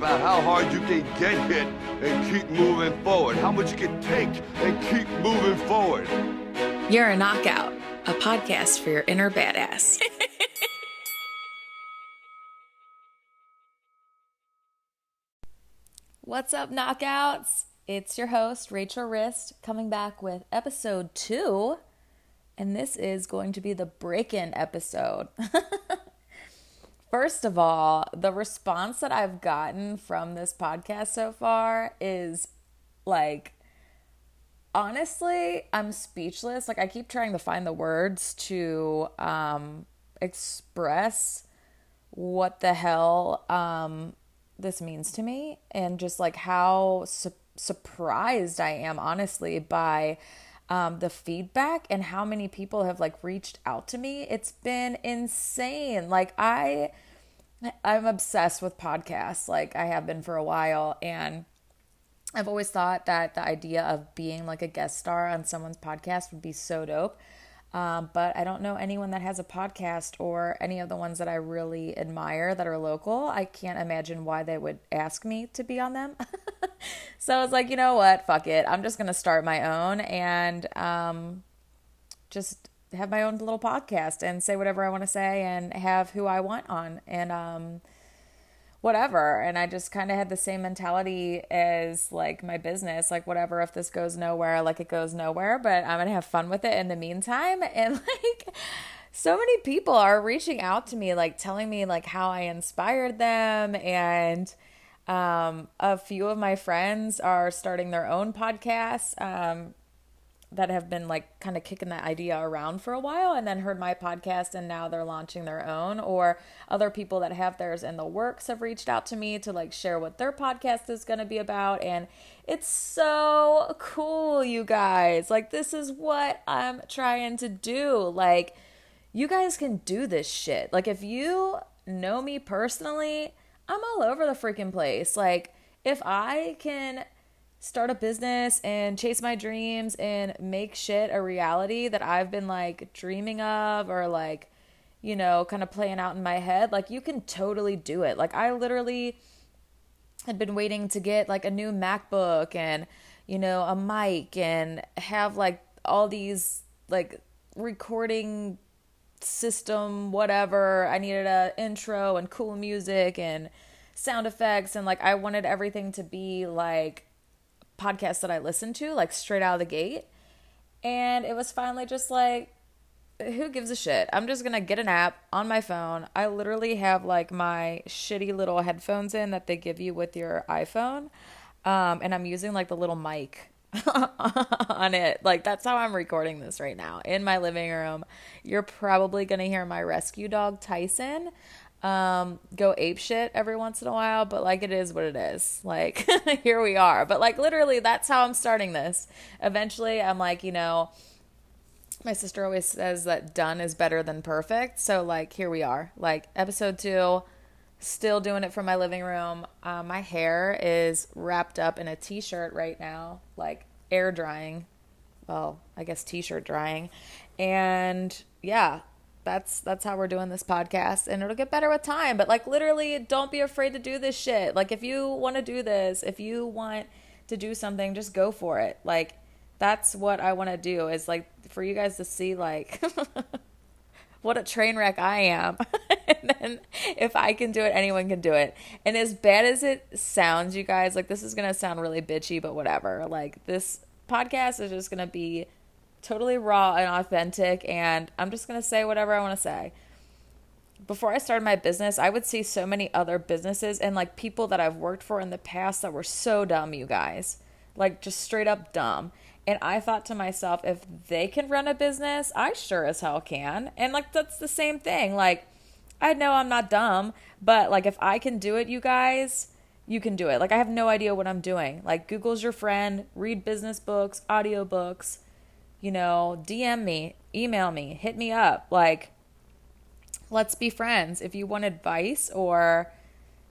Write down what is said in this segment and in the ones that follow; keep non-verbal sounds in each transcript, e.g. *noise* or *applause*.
about how hard you can get hit and keep moving forward, how much you can take and keep moving forward. You're a Knockout, a podcast for your inner badass. *laughs* What's up, Knockouts? It's your host, Rachel Rist, coming back with episode two. And this is going to be the break in episode. *laughs* First of all, the response that I've gotten from this podcast so far is like, honestly, I'm speechless. Like, I keep trying to find the words to um, express what the hell um, this means to me and just like how su- surprised I am, honestly, by. Um, the feedback and how many people have like reached out to me. It's been insane. Like I I'm obsessed with podcasts, like I have been for a while. And I've always thought that the idea of being like a guest star on someone's podcast would be so dope. Um, but I don't know anyone that has a podcast or any of the ones that I really admire that are local. I can't imagine why they would ask me to be on them. *laughs* so I was like, you know what? Fuck it. I'm just going to start my own and um, just have my own little podcast and say whatever I want to say and have who I want on and um whatever. And I just kind of had the same mentality as like my business like whatever if this goes nowhere like it goes nowhere but I'm going to have fun with it in the meantime. *laughs* And like so many people are reaching out to me like telling me like how I inspired them. And um, a few of my friends are starting their own podcasts. Um, that have been like kind of kicking that idea around for a while and then heard my podcast and now they're launching their own or other people that have theirs in the works have reached out to me to like share what their podcast is going to be about and it's so cool you guys. Like this is what I'm trying to do. Like you guys can do this shit. Like if you know me personally I'm all over the freaking place. Like if I can start a business and chase my dreams and make shit a reality that I've been like dreaming of or like, you know, kind of playing out in my head, like you can totally do it. Like I literally had been waiting to get like a new MacBook and, you know, a mic and have like all these like recording system whatever. I needed a intro and cool music and sound effects and like I wanted everything to be like podcasts that I listened to, like straight out of the gate. And it was finally just like, who gives a shit? I'm just gonna get an app on my phone. I literally have like my shitty little headphones in that they give you with your iPhone. Um, and I'm using like the little mic *laughs* on it. Like that's how I'm recording this right now in my living room. You're probably gonna hear my rescue dog Tyson um go ape shit every once in a while but like it is what it is. Like *laughs* here we are. But like literally that's how i'm starting this. Eventually i'm like you know my sister always says that done is better than perfect. So like here we are. Like episode two still doing it from my living room. Uh, my hair is wrapped up in a t-shirt right now like air drying. Well i guess t-shirt drying. And yeah that's that's how we're doing this podcast and it'll get better with time but like literally don't be afraid to do this shit. Like if you want to do this if you want to do something just go for it. Like that's what i want to do is like for you guys to see like *laughs* what a train wreck i am. *laughs* And then if i can do it anyone can do it. And as bad as it sounds you guys like this is gonna sound really bitchy but whatever. Like this podcast is just gonna be totally raw and authentic and I'm just going to say whatever I want to say. Before I started my business, I would see so many other businesses and like people that I've worked for in the past that were so dumb, you guys. Like just straight up dumb. And I thought to myself, if they can run a business, I sure as hell can. And like that's the same thing. Like I know I'm not dumb, but like if I can do it, you guys, you can do it. Like I have no idea what I'm doing. Like Google's your friend, read business books, audiobooks, you know, DM me, email me, hit me up. Like, let's be friends. If you want advice or,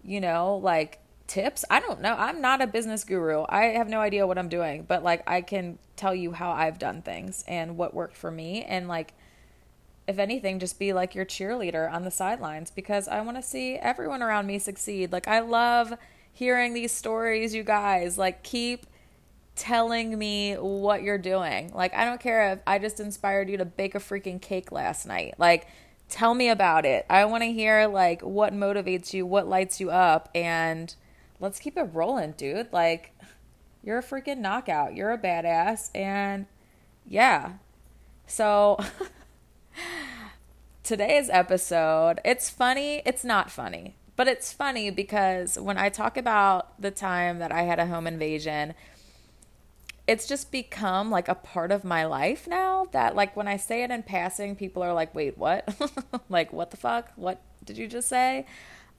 you know, like tips, I don't know. I'm not a business guru. I have no idea what I'm doing, but like, I can tell you how I've done things and what worked for me. And like, if anything, just be like your cheerleader on the sidelines because I want to see everyone around me succeed. Like, I love hearing these stories, you guys. Like, keep telling me what you're doing. Like, I don't care if I just inspired you to bake a freaking cake last night. Like, tell me about it. I want to hear, like, what motivates you, what lights you up, and let's keep it rolling, dude. Like, you're a freaking knockout. You're a badass. And yeah. So, *laughs* today's episode, it's funny. It's not funny, but it's funny because when I talk about the time that I had a home invasion, it's just become like a part of my life now that like when I say it in passing, people are like, wait, what? *laughs* like, what the fuck? What did you just say?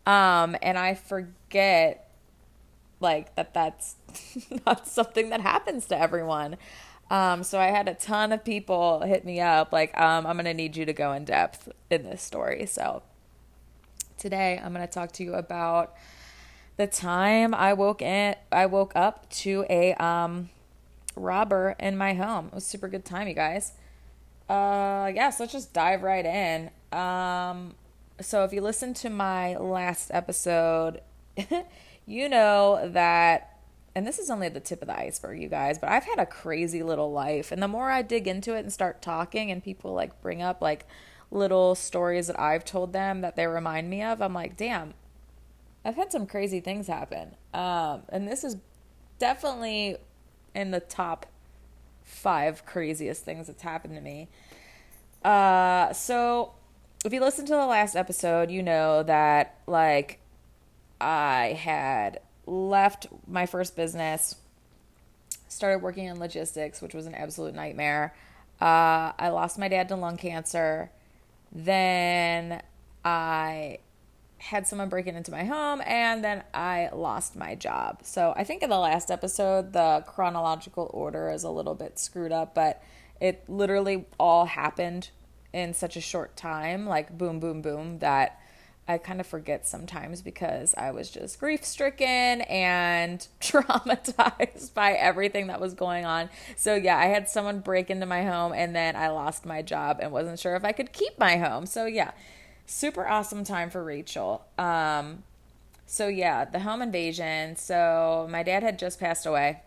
Um, and I forget like that that's *laughs* not something that happens to everyone. Um, so I had a ton of people hit me up like, um, I'm gonna need you to go in depth in this story. So today I'm gonna talk to you about the time I woke in I woke up to a um robber in my home. It was super good time, you guys. Uh, yeah, so let's just dive right in. Um, so if you listen to my last episode, *laughs* you know that, and this is only the tip of the iceberg, you guys, but I've had a crazy little life. And the more I dig into it and start talking, and people like bring up like little stories that I've told them that they remind me of, I'm like, damn, I've had some crazy things happen. Um, and this is definitely in the top five craziest things that's happened to me. Uh, so if you listen to the last episode, you know that like I had left my first business, started working in logistics, which was an absolute nightmare. Uh, I lost my dad to lung cancer. Then I had someone breaking into my home and then I lost my job. So I think in the last episode, the chronological order is a little bit screwed up, but it literally all happened in such a short time like boom, boom, boom that I kind of forget sometimes because I was just grief stricken and *laughs* traumatized by everything that was going on. So, yeah, I had someone break into my home and then I lost my job and wasn't sure if I could keep my home. So, yeah, super awesome time for Rachel. Um, so yeah, the home invasion. So my dad had just passed away,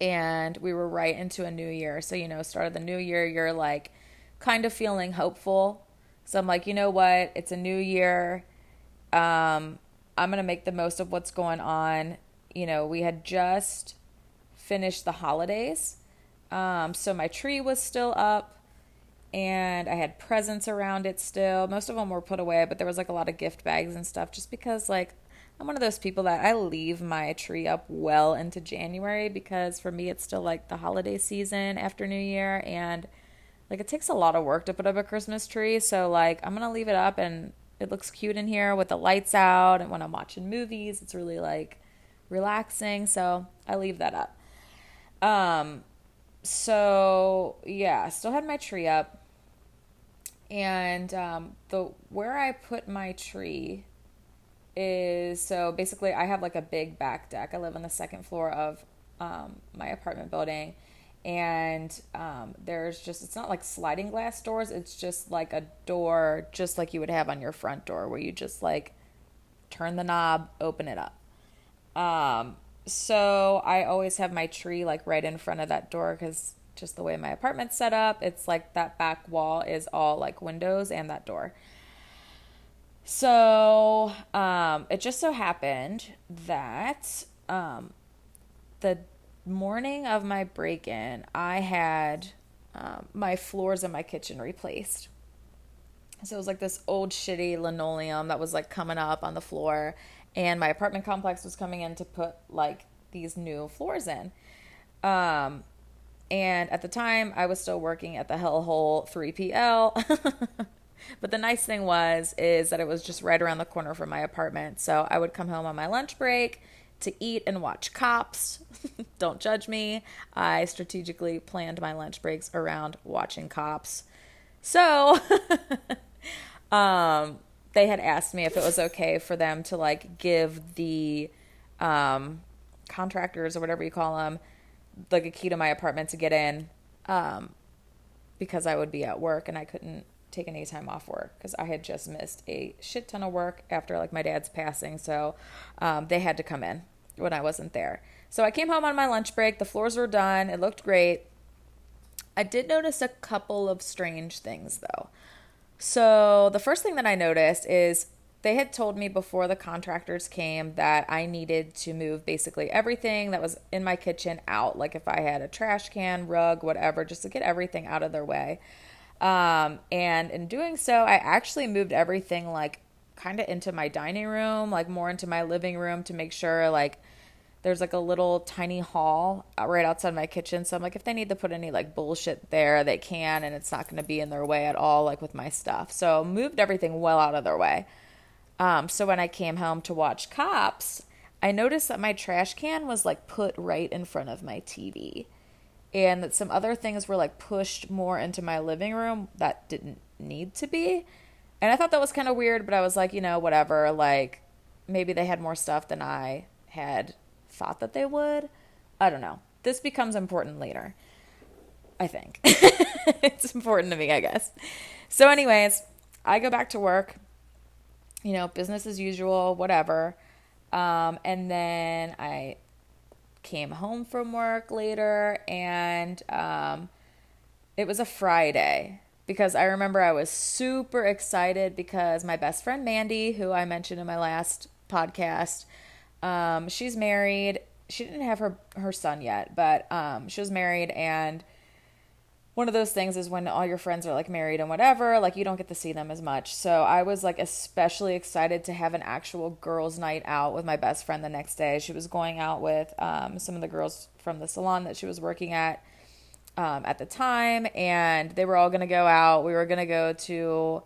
and we were right into a new year. So you know, start of the new year, you're like kind of feeling hopeful. So I'm like, you know what? It's a new year. Um, I'm gonna make the most of what's going on. You know, we had just finished the holidays, um, so my tree was still up and I had presents around it still. Most of them were put away, but there was like a lot of gift bags and stuff just because like I'm one of those people that I leave my tree up well into January because for me it's still like the holiday season after New Year and like it takes a lot of work to put up a Christmas tree, so like I'm going to leave it up and it looks cute in here with the lights out and when I'm watching movies, it's really like relaxing, so I leave that up. Um so yeah, still had my tree up and um, the where I put my tree is so basically I have like a big back deck. I live on the second floor of um, my apartment building, and um, there's just it's not like sliding glass doors. It's just like a door, just like you would have on your front door, where you just like turn the knob, open it up. Um, so I always have my tree like right in front of that door because just the way my apartment's set up. It's like that back wall is all like windows and that door. So um, it just so happened that um, the morning of my break in, I had um, my floors in my kitchen replaced. So it was like this old shitty linoleum that was like coming up on the floor, and my apartment complex was coming in to put like these new floors in. Um, and at the time, I was still working at the Hellhole 3PL. *laughs* but the nice thing was is that it was just right around the corner from my apartment. So I would come home on my lunch break to eat and watch cops. *laughs* Don't judge me. I strategically planned my lunch breaks around watching cops. So *laughs* um, they had asked me if it was okay for them to like give the um, contractors or whatever you call them like a key to my apartment to get in um, because I would be at work and I couldn't take any time off work because I had just missed a shit ton of work after like my dad's passing. So um, they had to come in when I wasn't there. So I came home on my lunch break. The floors were done. It looked great. I did notice a couple of strange things though. So the first thing that I noticed is they had told me before the contractors came that I needed to move basically everything that was in my kitchen out. Like if I had a trash can, rug, whatever, just to get everything out of their way. Um, and in doing so, I actually moved everything like kind of into my dining room, like more into my living room to make sure like there's like a little tiny hall right outside my kitchen. So I'm like, if they need to put any like bullshit there, they can, and it's not going to be in their way at all, like with my stuff. So moved everything well out of their way. Um, so when I came home to watch Cops, I noticed that my trash can was like put right in front of my TV, and that some other things were like pushed more into my living room that didn't need to be. And I thought that was kind of weird, but I was like, you know, whatever. Like maybe they had more stuff than I had thought that they would. I don't know. This becomes important later. I think. *laughs* it's important to me, I guess. So, anyways, I go back to work you know, business as usual, whatever. Um, and then I came home from work later and um, it was a Friday because I remember I was super excited because my best friend Mandy, who I mentioned in my last podcast, um, she's married. She didn't have her her son yet, but um, she was married and one of those things is when all your friends are like married and whatever, like you don't get to see them as much. So I was like especially excited to have an actual girls' night out with my best friend the next day. She was going out with um, some of the girls from the salon that she was working at um, at the time, and they were all gonna go out. We were gonna go to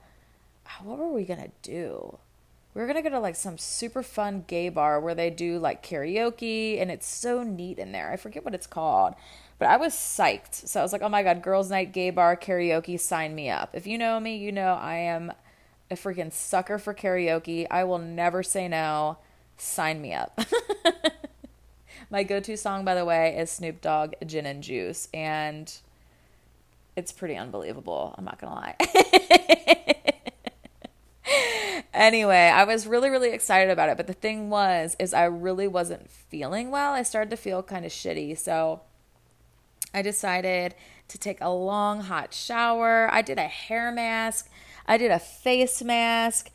what were we gonna do? We were gonna go to like some super fun gay bar where they do like karaoke, and it's so neat in there. I forget what it's called but I was psyched. So I was like, oh my God, girls' night, gay bar, karaoke, sign me up. If you know me, you know I am a freaking sucker for karaoke. I will never say no. Sign me up. *laughs* my go to song, by the way, is Snoop Dogg, Gin and Juice. And it's pretty unbelievable. I'm not going to lie. *laughs* anyway, I was really, really excited about it. But the thing was, is I really wasn't feeling well. I started to feel kind of shitty. So I decided to take a long hot shower. I did a hair mask. I did a face mask.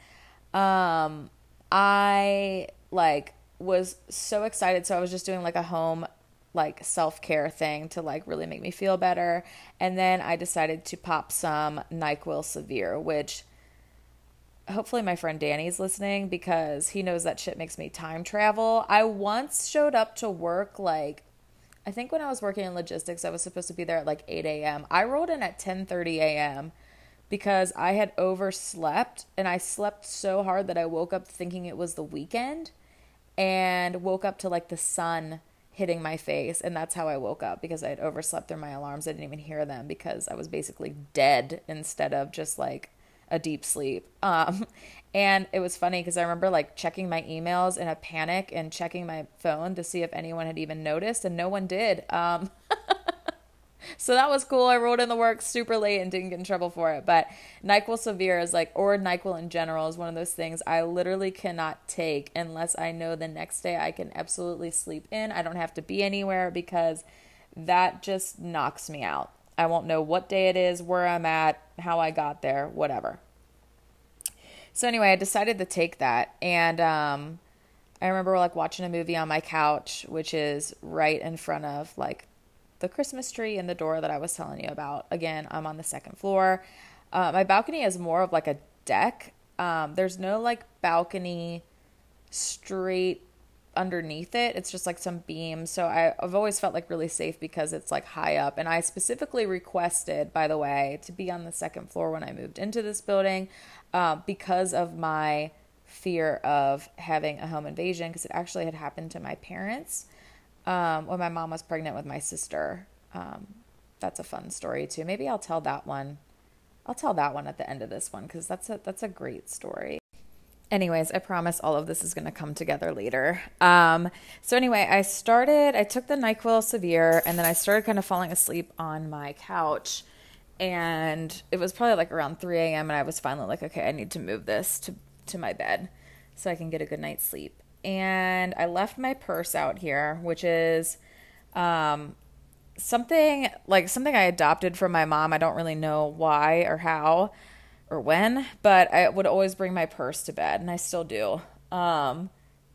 Um, I like was so excited. So I was just doing like a home like self-care thing to like really make me feel better. And then I decided to pop some NyQuil Severe, which hopefully my friend Danny's listening because he knows that shit makes me time travel. I once showed up to work like I think when I was working in logistics, I was supposed to be there at like 8 a.m. I rolled in at 10:30 a.m. because I had overslept and I slept so hard that I woke up thinking it was the weekend and woke up to like the sun hitting my face and that's how I woke up because I had overslept through my alarms. I didn't even hear them because I was basically dead instead of just like a deep sleep. Um, *laughs* and it was funny because I remember like checking my emails in a panic and checking my phone to see if anyone had even noticed, and no one did. Um, *laughs* so that was cool. I rolled in the work super late and didn't get in trouble for it. But NyQuil Severe is like, or NyQuil in general is one of those things I literally cannot take unless I know the next day I can absolutely sleep in. I don't have to be anywhere because that just knocks me out. I won't know what day it is, where I'm at, how I got there, whatever. So anyway, I decided to take that, and um, I remember like watching a movie on my couch, which is right in front of like the Christmas tree and the door that I was telling you about. Again, I'm on the second floor. Uh, my balcony is more of like a deck. Um, there's no like balcony straight underneath it. It's just like some beams. So I, have always felt like really safe because it's like high up. And I specifically requested, by the way, to be on the second floor when I moved into this building uh, because of my fear of having a home invasion because it actually had happened to my parents um, when my mom was pregnant with my sister. Um, that's a fun story too. Maybe I'll tell that one. I'll tell that one at the end of this one because that's a that's a great story anyways, I promise all of this is going to come together later. Um, so anyway, I started, I took the NyQuil Severe and then I started kind of falling asleep on my couch. and it was probably like around 3 a.m. and I was finally like, okay, I need to move this to to my bed so I can get a good night's sleep. And I left my purse out here, which is um, something like something I adopted from my mom. I don't really know why or how or when, but I would always bring my purse to bed, and I still do, um,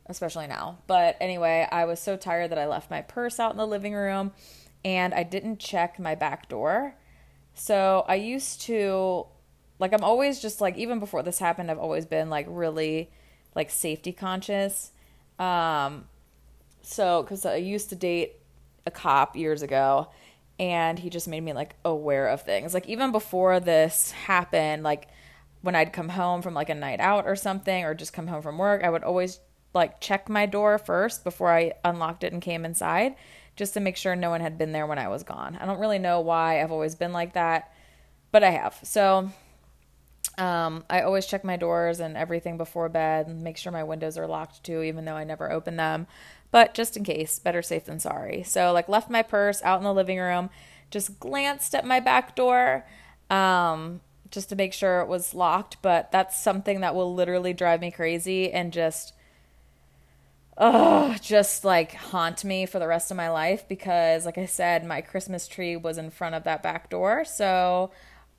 especially now. But anyway, I was so tired that I left my purse out in the living room, and I didn't check my back door. So I used to, like, I'm always just like, even before this happened, I've always been like really, like, safety conscious. Um, so, because I used to date a cop years ago and he just made me like aware of things. Like even before this happened, like when I'd come home from like a night out or something or just come home from work, I would always like check my door first before I unlocked it and came inside just to make sure no one had been there when I was gone. I don't really know why I've always been like that, but I have. So um, I always check my doors and everything before bed and make sure my windows are locked too, even though I never open them. But just in case, better safe than sorry. So, like, left my purse out in the living room, just glanced at my back door um, just to make sure it was locked. But that's something that will literally drive me crazy and just, oh, just like haunt me for the rest of my life because, like I said, my Christmas tree was in front of that back door. So,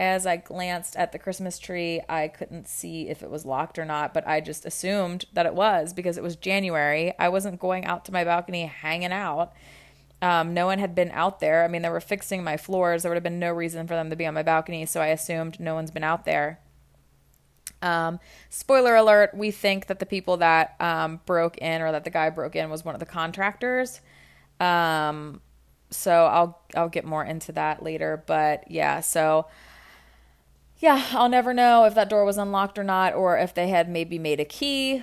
as I glanced at the Christmas tree, I couldn't see if it was locked or not, but I just assumed that it was because it was January. I wasn't going out to my balcony hanging out. Um, no one had been out there. I mean, they were fixing my floors. There would have been no reason for them to be on my balcony, so I assumed no one's been out there. Um, spoiler alert: We think that the people that um, broke in, or that the guy broke in, was one of the contractors. Um, so I'll I'll get more into that later. But yeah, so yeah, I'll never know if that door was unlocked or not, or if they had maybe made a key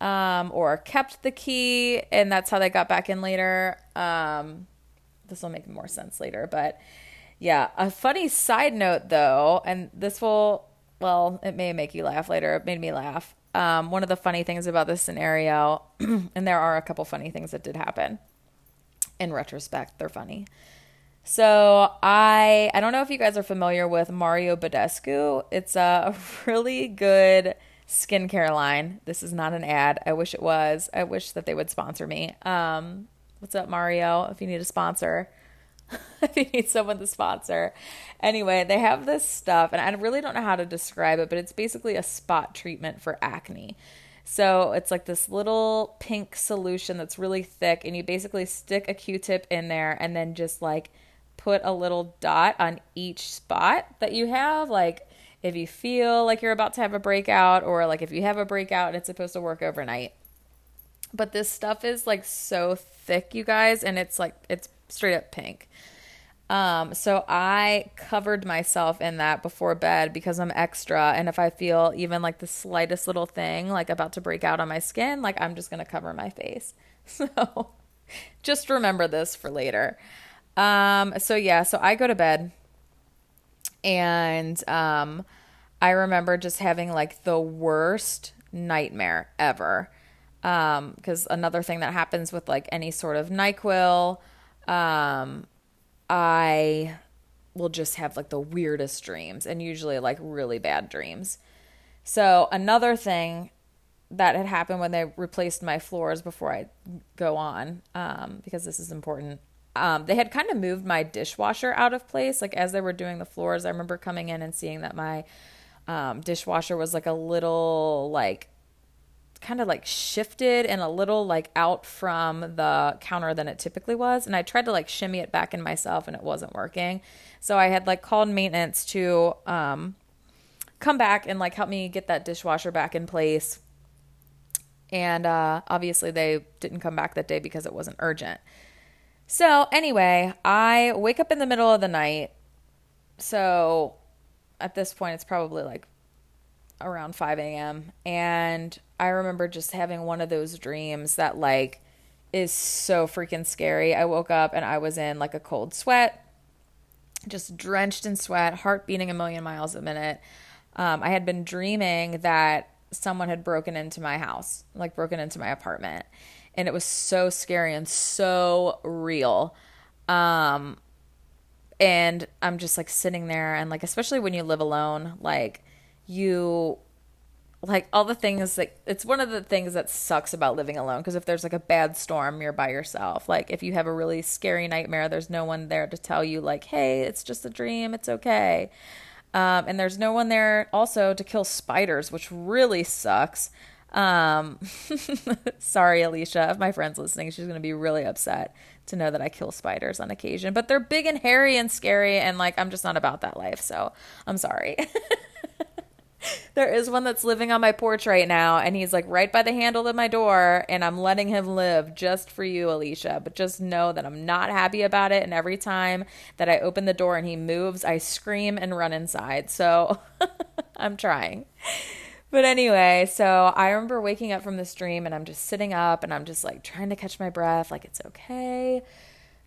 um, or kept the key, and that's how they got back in later. Um, this will make more sense later, but yeah, a funny side note though, and this will, well, it may make you laugh later. It made me laugh. Um, one of the funny things about this scenario, *clears throat* and there are a couple funny things that did happen. In retrospect, they're funny. So I I don't know if you guys are familiar with Mario Badescu. It's a *laughs* really good skincare line. This is not an ad. I wish it was. I wish that they would sponsor me. Um, what's up, Mario? If you need a sponsor, *laughs* if you need someone to sponsor. Anyway, they have this stuff, and I really don't know how to describe it, but it's basically a spot treatment for acne. So it's like this little pink solution that's really thick, and you basically stick a Q tip in there and then just like put a little dot on each spot that you have. Like if you feel like you're about to have a breakout, or like if you have a breakout and it's supposed to work overnight. But this stuff is like so thick, you guys, and it's like it's straight up pink. Um, so I covered myself in that before bed because I'm extra. And if I feel even like the slightest little thing like about to break out on my skin, like I'm just going to cover my face. *laughs* So just remember this for later. Um, so yeah, so I go to bed and um I remember just having like the worst nightmare ever. Um, because another thing that happens with like any sort of NyQuil, um, I will just have like the weirdest dreams and usually like really bad dreams. So another thing that had happened when they replaced my floors before I go on, um, because this is important um, they had kind of moved my dishwasher out of place. Like as they were doing the floors, I remember coming in and seeing that my um, dishwasher was like a little like kind of like shifted and a little like out from the counter than it typically was. And I tried to like shimmy it back in myself and it wasn't working. So I had like called maintenance to um, come back and like help me get that dishwasher back in place. And uh, obviously they didn't come back that day because it wasn't urgent. So, anyway, I wake up in the middle of the night. So, at this point, it's probably like around 5 a.m. And I remember just having one of those dreams that, like, is so freaking scary. I woke up and I was in like a cold sweat, just drenched in sweat, heart beating a million miles a minute. Um, I had been dreaming that someone had broken into my house, like broken into my apartment and it was so scary and so real. Um, and I'm just like sitting there and like especially when you live alone, like you like all the things like it's one of the things that sucks about living alone because if there's like a bad storm you're by yourself. Like if you have a really scary nightmare there's no one there to tell you like hey it's just a dream it's okay. Um, and there's no one there also to kill spiders which really sucks um, *laughs* sorry alicia if my friend's listening she's going to be really upset to know that i kill spiders on occasion but they're big and hairy and scary and like i'm just not about that life so i'm sorry. *laughs* There is one that's living on my porch right now and he's like right by the handle of my door and i'm letting him live just for you alicia but just know that i'm not happy about it and every time that i open the door and he moves i scream and run inside so *laughs* i'm trying but anyway so i remember waking up from this dream and i'm just sitting up and i'm just like trying to catch my breath like it's okay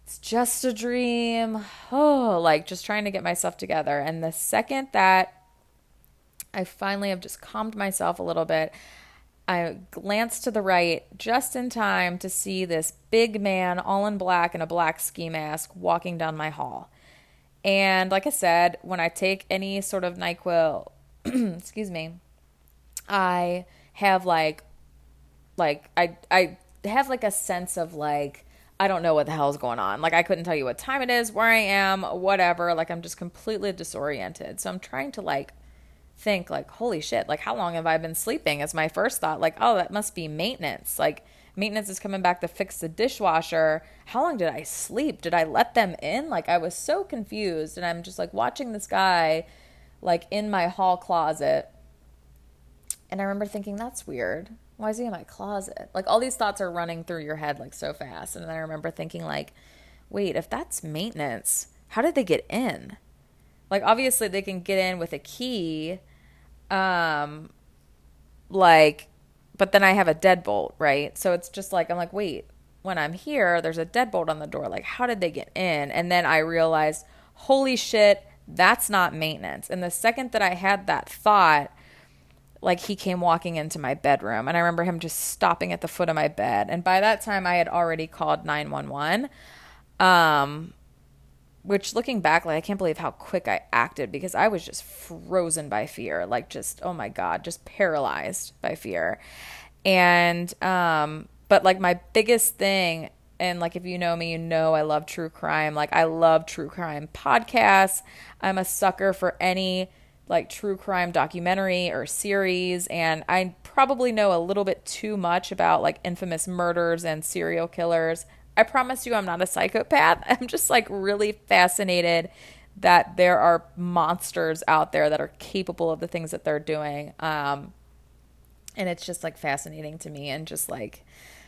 it's just a dream oh like just trying to get myself together and the second that I finally have just calmed myself a little bit. I glanced to the right just in time to see this big man, all in black, in a black ski mask, walking down my hall. And like I said, when I take any sort of NyQuil, *clears throat* excuse me, I have like, like I I have like a sense of like I don't know what the hell is going on. Like I couldn't tell you what time it is, where I am, whatever. Like I'm just completely disoriented. So I'm trying to like think like holy shit like how long have i been sleeping is my first thought like oh that must be maintenance like maintenance is coming back to fix the dishwasher how long did i sleep did i let them in like i was so confused and i'm just like watching this guy like in my hall closet and i remember thinking that's weird why is he in my closet like all these thoughts are running through your head like so fast and then i remember thinking like wait if that's maintenance how did they get in like obviously they can get in with a key um, like, but then I have a deadbolt, right? So it's just like, I'm like, wait, when I'm here, there's a deadbolt on the door. Like, how did they get in? And then I realized, holy shit, that's not maintenance. And the second that I had that thought, like he came walking into my bedroom and I remember him just stopping at the foot of my bed. And by that time I had already called 911. Um which looking back like i can't believe how quick i acted because i was just frozen by fear like just oh my god just paralyzed by fear and um but like my biggest thing and like if you know me you know i love true crime like i love true crime podcasts i'm a sucker for any like true crime documentary or series and i probably know a little bit too much about like infamous murders and serial killers I promise you I'm not a psychopath. *laughs* I'm just like really fascinated that there are monsters out there that are capable of the things that they're doing. Um, and it's just like fascinating to me and just like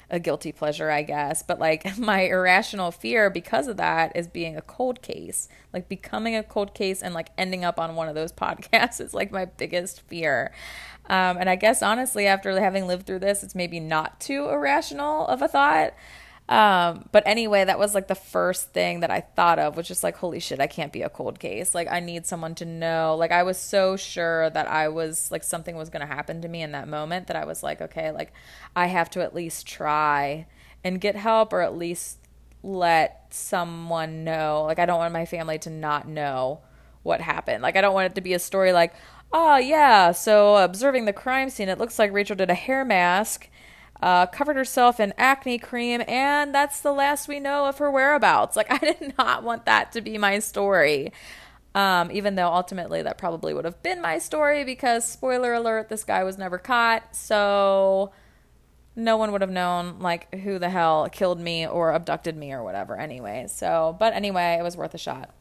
a guilty pleasure, I guess. But like *laughs* my irrational fear because of that is being a cold case, like becoming a cold case and like ending up on one of those *laughs* podcasts is like my biggest fear. Um, and I guess honestly, after having lived through this, it's maybe not too irrational of a thought. Um, but anyway, that was like the first thing that I thought of, which is like, holy shit, I can't be a cold case. Like, I need someone to know. Like, I was so sure that I was like something was going to happen to me in that moment that I was like, okay, like, I have to at least try and get help or at least let someone know. Like, I don't want my family to not know what happened. Like, I don't want it to be a story like, oh, yeah, so observing the crime scene, it looks like Rachel did a hair mask uh, covered herself in acne cream, and that's the last we know of her whereabouts. *laughs* Like, I did not want that to be my story. Um, even though ultimately that probably would have been my story because, spoiler alert, this guy was never caught. So no one would have known, like, who the hell killed me or abducted me or whatever, anyway. So, but anyway, it was worth a shot.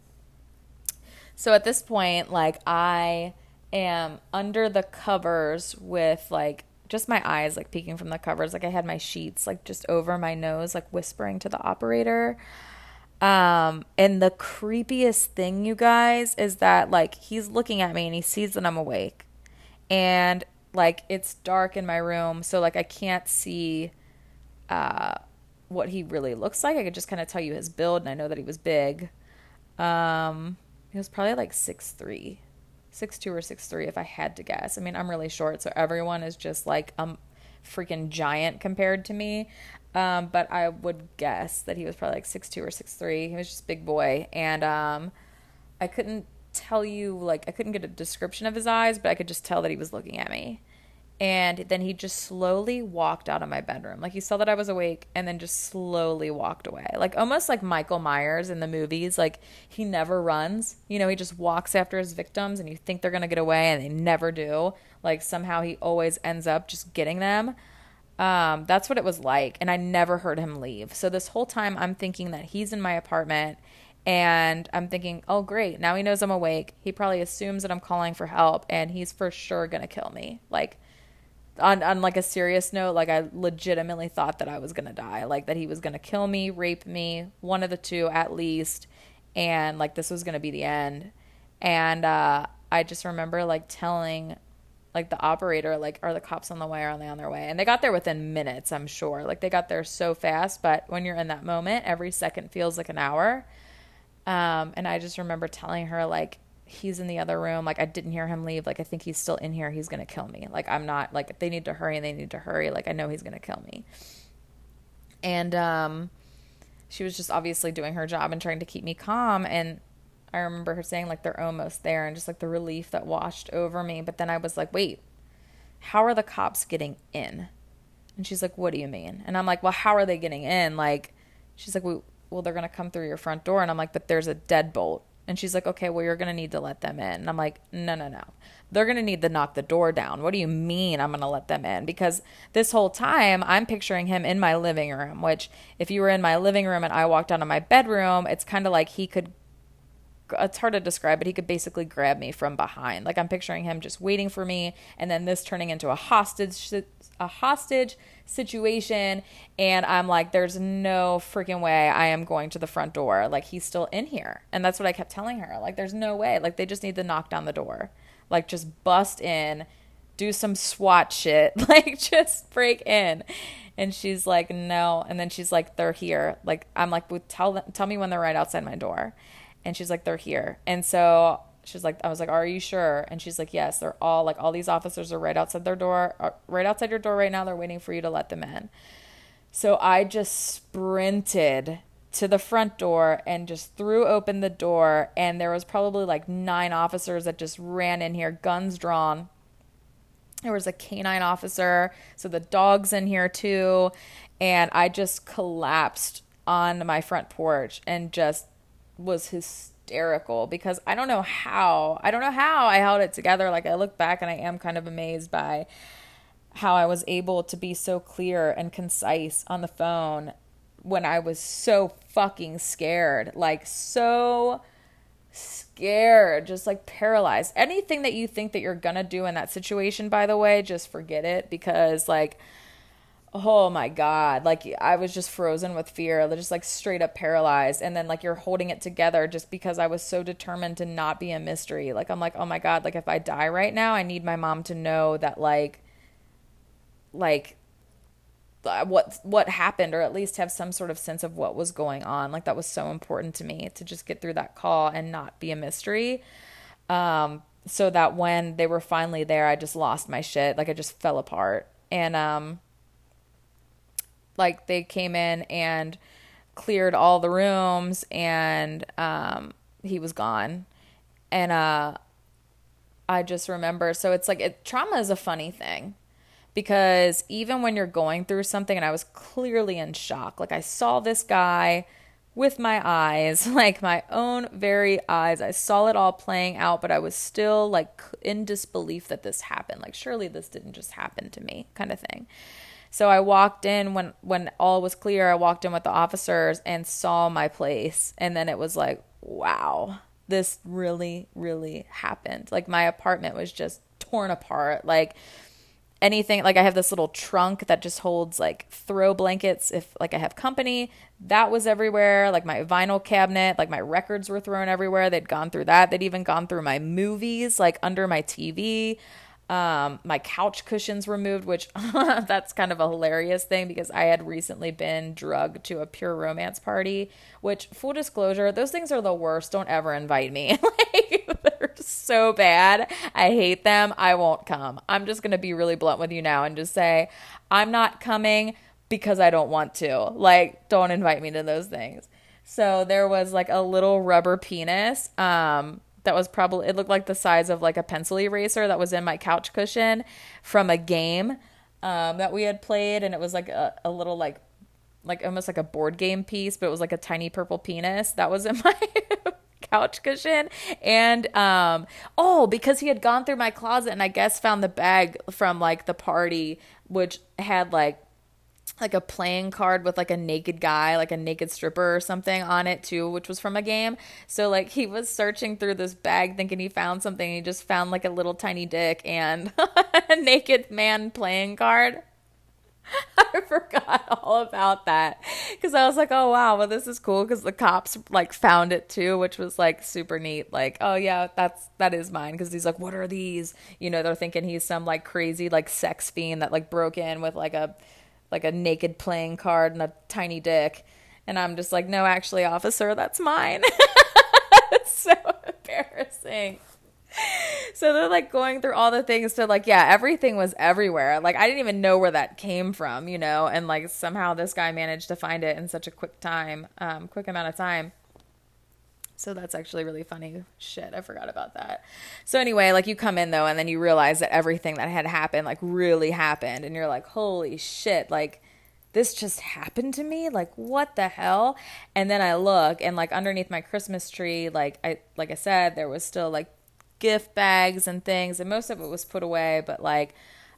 So at this point, like, I am under the covers with, like, just my eyes like peeking from the covers. Like i had my sheets like just over my nose like whispering to the operator. Um and the creepiest thing you guys is that like he's looking at me and he sees that i'm awake. And like it's dark in my room so like i can't see uh what he really looks like. I could just kind of tell you his build and i know that he was big. Um he was probably like six three six two or six three if I had to guess. I mean, I'm really short, so everyone is just like a freaking giant compared to me. Um, but I would guess that he was probably like six two or six three. He was just big boy, and um, I couldn't tell you like I couldn't get a description of his eyes, but I could just tell that he was looking at me. And then he just slowly walked out of my bedroom. Like he saw that I was awake and then just slowly walked away. Like almost like Michael Myers in the movies. Like he never runs. You know, he just walks after his victims and you think they're going to get away and they never do. Like somehow he always ends up just getting them. Um, that's what it was like. And I never heard him leave. So this whole time I'm thinking that he's in my apartment and I'm thinking, oh, great. Now he knows I'm awake. He probably assumes that I'm calling for help and he's for sure going to kill me. Like, on, on like a serious note, like I legitimately thought that I was to die. Like, that he was to kill me, rape me, one of the two at least. And like, this was to be the end. And uh, I just remember like telling like the operator like are the cops on the way are they on their way and they got there within minutes i'm sure like they got there so fast but when you're in that moment every second feels like an hour um, and i just remember telling her like he's in the other room like i didn't hear him leave like i think he's still in here he's gonna kill me like i'm not like they need to hurry and they need to hurry like i know he's gonna kill me and um she was just obviously doing her job and trying to keep me calm and I remember her saying like they're almost there and just like the relief that washed over me. But then I was like, wait, how are the cops getting in? And she's like, what do you mean? And I'm like, well, how are they getting in? Like, she's like, well, well they're to come through your front door. And I'm like, but there's a deadbolt. And she's like, okay, well, you're going to need to let them in. And I'm like, no, no, no. They're going to need to knock the door down. What do you mean I'm going to let them in? Because this whole time, I'm picturing him in my living room, which if you were in my living room and I walked out of my bedroom, it's kind of like he could it's hard to describe, but he could basically grab me from behind. Like I'm picturing him just waiting for me, and then this turning into a hostage a hostage situation, and I'm like, there's no freaking way I am going to the front door. Like he's still in here, and that's what I kept telling her. Like there's no way. Like they just need to knock down the door, like just bust in, do some SWAT shit, *laughs* like just break in. And she's like, no. And then she's like, they're here. Like I'm like, well, tell them, tell me when they're right outside my door. And she's like, they're here. And so she's like, I was like, are you sure? And she's like, yes, they're all like, all these officers are right outside their door, uh, right outside your door right now. They're waiting for you to let them in. So I just sprinted to the front door and just threw open the door. And there was probably like nine officers that just ran in here, guns drawn. There was a canine officer. So the dog's in here too. And I just collapsed on my front porch and just was hysterical because I don't know how. I don't know how I held it together. Like I look back and I am kind of amazed by how I was able to be so clear and concise on the phone when I was so fucking scared. Like so scared, just like paralyzed. Anything that you think that you're going to do in that situation by the way, just forget it because like oh my god. Like i was just frozen with fear just like straight up paralyzed. And then like you're holding it together just because i was so determined to not be a mystery. Like i'm like oh my god like if i die right now i need my mom to know that like like uh, what what happened or at least have some sort of sense of what was going on. Like that was so important to me to just get through that call and not be a mystery. Um so that when they were finally there i just lost my shit. Like i just fell apart. And um like they came in and cleared all the rooms and um, he was gone. And uh, i just remember so it's like it, trauma is a funny thing because even when you're going through something and i was clearly in shock like i saw this guy with my eyes *laughs* like my own very eyes. I saw it all playing out but i was still like in disbelief that this happened. Like surely this didn't just happen to me kind of thing so I walked in when when all was clear. I walked in with the officers and saw my place, and then it was like, wow, this really really happened. Like my apartment was just torn apart. Like anything like I have this little trunk that just holds like throw blankets if like I have company. That was everywhere. Like my vinyl cabinet, like my records were thrown everywhere. They'd gone through that. They'd even gone through my movies like under my TV. Um, my couch cushions were moved, which *laughs* that's kind of a hilarious thing because I had recently been drugged to a pure romance party, which full disclosure, those things are the worst. Don't ever invite me. *laughs* like they're so bad. I hate them. I won't come. I'm just going to be really blunt with you now and just say I'm not coming because I don't want to. Like don't invite me to those things. So there was like a little rubber penis. Um, that was probably it looked like the size of like a pencil eraser that was in my couch cushion from a game um, that we had played, and it was like a, a little like like almost like a board game piece, but it was like a tiny purple penis that was in *laughs* my couch cushion. And um oh, because he had gone through my closet and I guess found the bag from like the party which had like like a playing card with like a naked guy, like a naked stripper or something on it too, which was from a game. So like he was searching through this bag thinking he found something. He just found like a little tiny dick and *laughs* a naked man playing card. *laughs* I forgot all about that because I was like, oh wow, well this is cool because the cops like found it too, which was like super neat. Like, oh yeah, that's that is mine because he's like, what are these? You know, they're thinking he's some like crazy like sex fiend that like broke in with like a like a naked playing card and a tiny dick, and I'm just like, no, actually, officer, that's mine. *laughs* so embarrassing. So they're like going through all the things to like yeah everything was everywhere. Like i didn't even know where that came from you know? And like somehow this guy managed to find it in such a quick time um quick amount of time so that's actually really funny. Shit i forgot about that. So anyway like you come in though and then you realize that everything that had happened like really happened and you're like holy shit like this just happened to me? Like what the hell? And then i look and like underneath my christmas tree like i like i said there was still like gift bags and things, and most of it was put away. But like,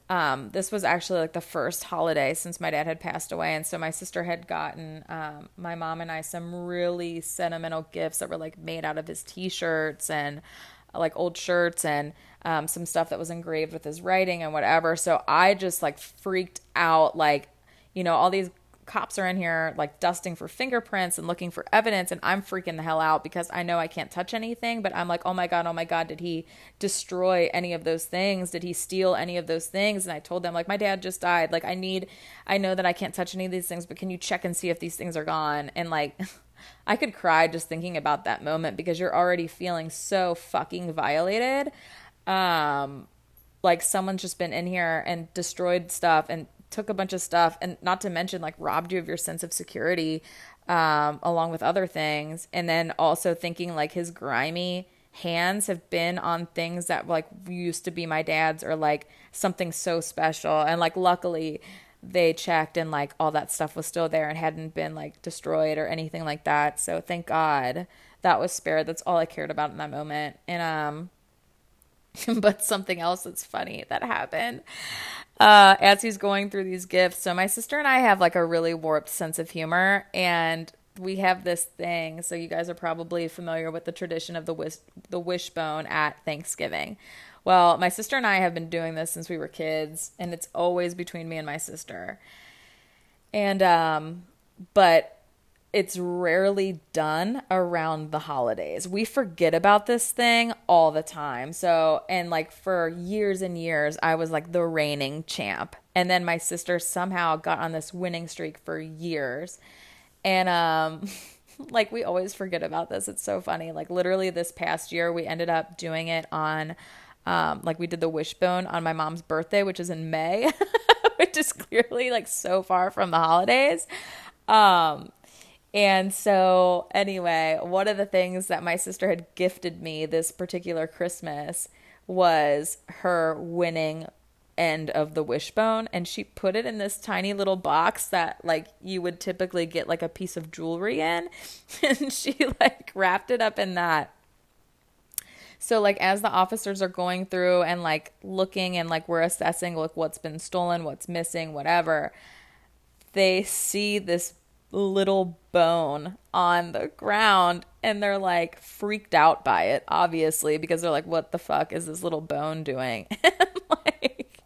um, this was actually like the first holiday since my dad had passed away, and so my sister had gotten um, my mom and I some really sentimental gifts that were like made out of his T-shirts and like old shirts and um, some stuff that was engraved with his writing and whatever. So I just like freaked out, like you know all these cops are in here like dusting for fingerprints and looking for evidence and I'm freaking the hell out because I know I can't touch anything but I'm like oh my god oh my god did he destroy any of those things? Did he steal any of those things? And I told them like my dad just died. Like I need I know that I can't touch any of these things but can you check and see if these things are gone? And like *laughs* I could cry just thinking about that moment because you're already feeling so fucking violated. Um like someone's just been in here and destroyed stuff and took a bunch of stuff and not to mention like robbed you of your sense of security um, along with other things. And then also thinking like his grimy hands have been on things that like used to be my dad's or like something so special. And like luckily they checked and like all that stuff was still there and hadn't been like destroyed or anything like that. So thank god that was spared. That's all i cared about in that moment. And um *laughs* but something else that's funny that happened uh, as he's going through these gifts. So my sister and I have like a really warped sense of humor, and we have this thing. So you guys are probably familiar with the tradition of the wish the wishbone at Thanksgiving. Well, my sister and I have been doing this since we were kids, and it's always between me and my sister. And um, but it's rarely done around the holidays. We forget about this thing all the time. So, and like for years and years, I was like the reigning champ. And then my sister somehow got on this winning streak for years. And, um, *laughs* like we always forget about this. It's so funny. Like literally this past year, we ended up doing it on, um, like we did the wishbone on my mom's birthday, which is in May, *laughs* which is clearly like so far from the holidays. Um, and so, anyway, one of the things that my sister had gifted me this particular Christmas was her winning end of the wishbone. And she put it in this tiny little box that like you would typically get like a piece of jewelry in. *laughs* And she like wrapped it up in that. So like as the officers are going through and like looking and like we're assessing like what's been stolen what's missing whatever they see this little bone on the ground and they're like freaked out by it obviously because they're like what the fuck is this little bone doing? *laughs* Like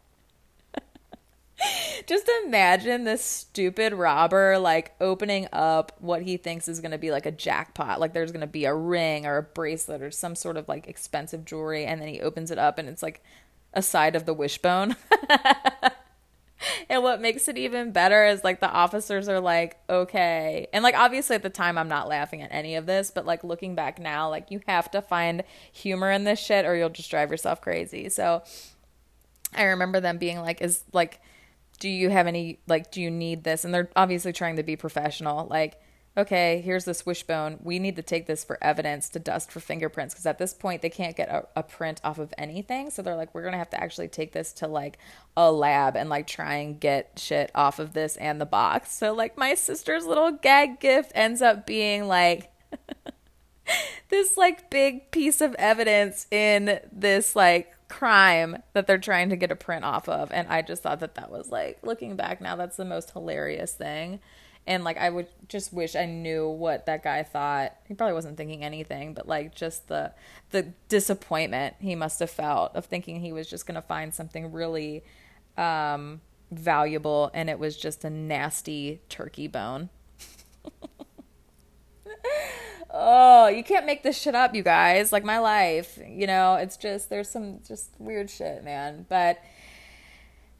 *laughs* just imagine this stupid robber like opening up what he thinks is going to be like a jackpot like there's going to be a ring or a bracelet or some sort of like expensive jewelry and then he opens it up and it's like a side of the wishbone *laughs* *laughs* and what makes it even better is like the officers are like, okay. And like obviously at the time I'm not laughing at any of this, but like looking back now, like you have to find humor in this shit or you'll just drive yourself crazy. So I remember them being like, is like, do you have any like do you need this? And they're obviously trying to be professional. Like, okay, here's this wishbone. We need to take this for evidence to dust for fingerprints because at this point they can't get a, a, print off of anything. So they're like, we're gonna have to actually take this to like a lab and like try and get shit off of this and the box. So like my sister's little gag gift ends up being like *laughs* this like big piece of evidence in this like crime that they're trying to get a print off of and i just thought that that was like looking back now that's the most hilarious thing and like I would just wish I knew what that guy thought. He probably wasn't thinking anything, but like just the the disappointment he must have felt of thinking he was just going to find something really um valuable and it was just a nasty turkey bone. *laughs* oh, you can't make this shit up, you guys. Like my life, you know, it's just there's some just weird shit, man. But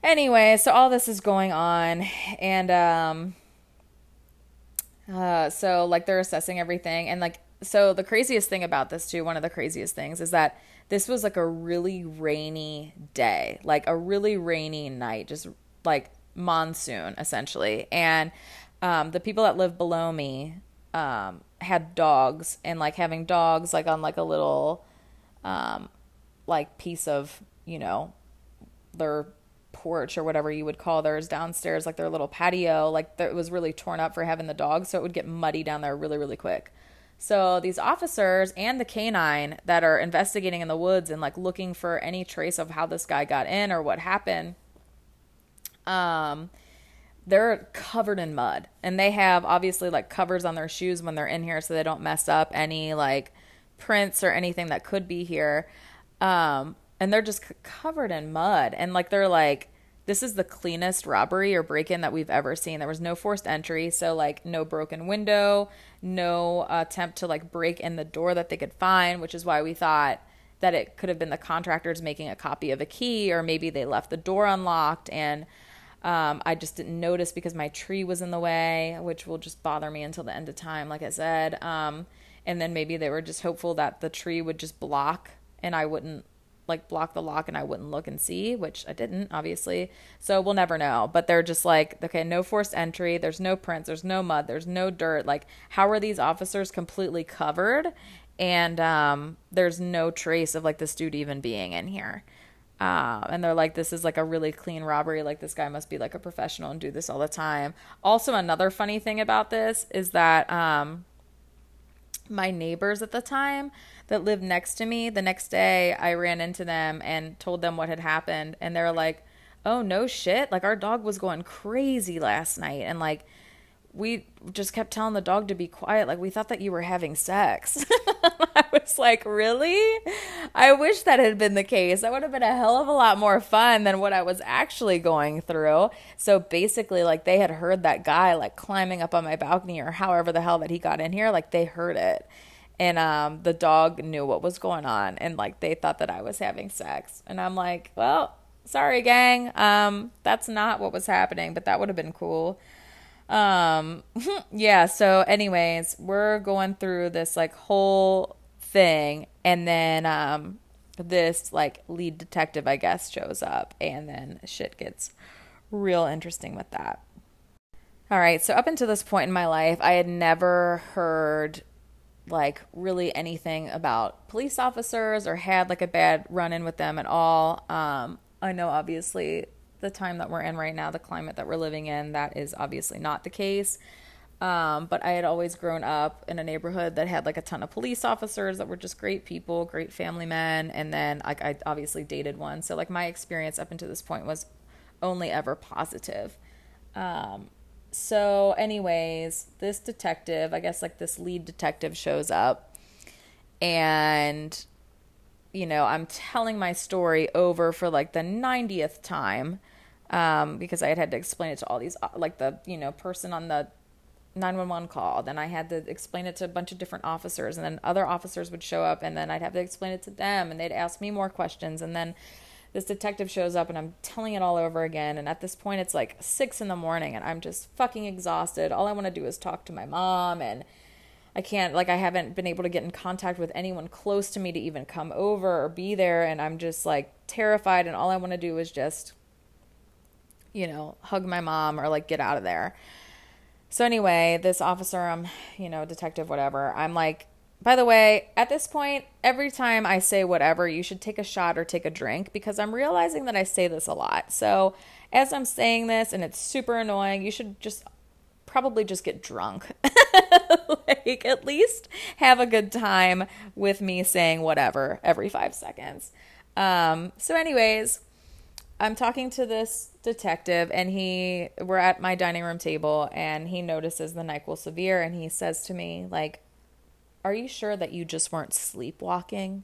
anyway, so all this is going on and um uh, so like they're assessing everything and like so the craziest thing about this too, one of the craziest things is that this was like a really rainy day, like a really rainy night, just like monsoon essentially. And um, the people that live below me um, had dogs, and like having dogs like on like a little um, like piece of you know their porch or whatever you would call theirs downstairs, like their little patio, like it was really torn up for having the dogs, so it would get muddy down there really, really quick. So these officers and the canine that are investigating in the woods and like looking for any trace of how this guy got in or what happened, um, they're covered in mud and they have obviously like covers on their shoes when they're in here so they don't mess up any like prints or anything that could be here. Um, and they're just c- covered in mud and like they're like this is the cleanest robbery or break in that we've ever seen. There was no forced entry, so like no broken window, no attempt to like break in the door that they could find, which is why we thought that it could have been the contractors making a copy of a key, or maybe they left the door unlocked and um, I just didn't notice because my tree was in the way, which will just bother me until the end of time, like I said. Um, and then maybe they were just hopeful that the tree would just block and I wouldn't like block the lock and I wouldn't look and see, which I didn't, obviously. So we'll never know. But they're just like, okay, no forced entry. There's no prints. There's no mud. There's no dirt. Like, how are these officers completely covered? And um, there's no trace of like this dude even being in here. Uh, and they're like, this is like a really clean robbery. Like, this guy must be like a professional and do this all the time. Also, another funny thing about this is that um, my neighbors at the time that lived next to me, the next day I ran into them and told them what had happened. And they're like, oh, no shit. Like, our dog was going crazy last night. And like, we just kept telling the dog to be quiet. Like, we thought that you were having sex. *laughs* I was like, really? I wish that had been the case. That would have been a hell of a lot more fun than what I was actually going through. So basically, like, they had heard that guy, like, climbing up on my balcony or however the hell that he got in here. Like, they heard it. And um, the dog knew what was going on. And, like, they thought that I was having sex. And I'm like, well, sorry, gang. Um, that's not what was happening, but that would have been cool. Um, *laughs* yeah, so anyways, we're going through this like whole thing and then um this like lead detective I guess shows up and then shit gets real interesting with that. All right, so up until this point in my life, I had never heard like really anything about police officers or had like a bad run in with them at all. Um, I know obviously the time that we're in right now, the climate that we're living in, that is obviously not the case. Um, but I had always grown up in a neighborhood that had like a ton of police officers that were just great people, great family men, and then like I obviously dated one. So like my experience up until this point was only ever positive. Um, so anyways, this detective, I guess like this lead detective shows up and you know, I'm telling my story over for like the 90th time um, because I had had to explain it to all these, uh, like the, you know, person on the 911 call. Then I had to explain it to a bunch of different officers, and then other officers would show up, and then I'd have to explain it to them, and they'd ask me more questions. And then this detective shows up, and I'm telling it all over again. And at this point, it's like six in the morning, and I'm just fucking exhausted. All I want to do is talk to my mom, and I can't, like, I haven't been able to get in contact with anyone close to me to even come over or be there. And I'm just like terrified, and all I want to do is just you know, hug my mom or like get out of there. So anyway, this officer, I'm, you know, detective, whatever. I'm like, by the way, at this point, every time I say whatever, you should take a shot or take a drink because I'm realizing that I say this a lot. So as I'm saying this and it's super annoying, you should just probably just get drunk. *laughs* like at least have a good time with me saying whatever every 5 seconds. Um so anyways, I'm talking to this detective and he we're at my dining room table and he notices the NyQuil severe and he says to me like are you sure that you just weren't sleepwalking?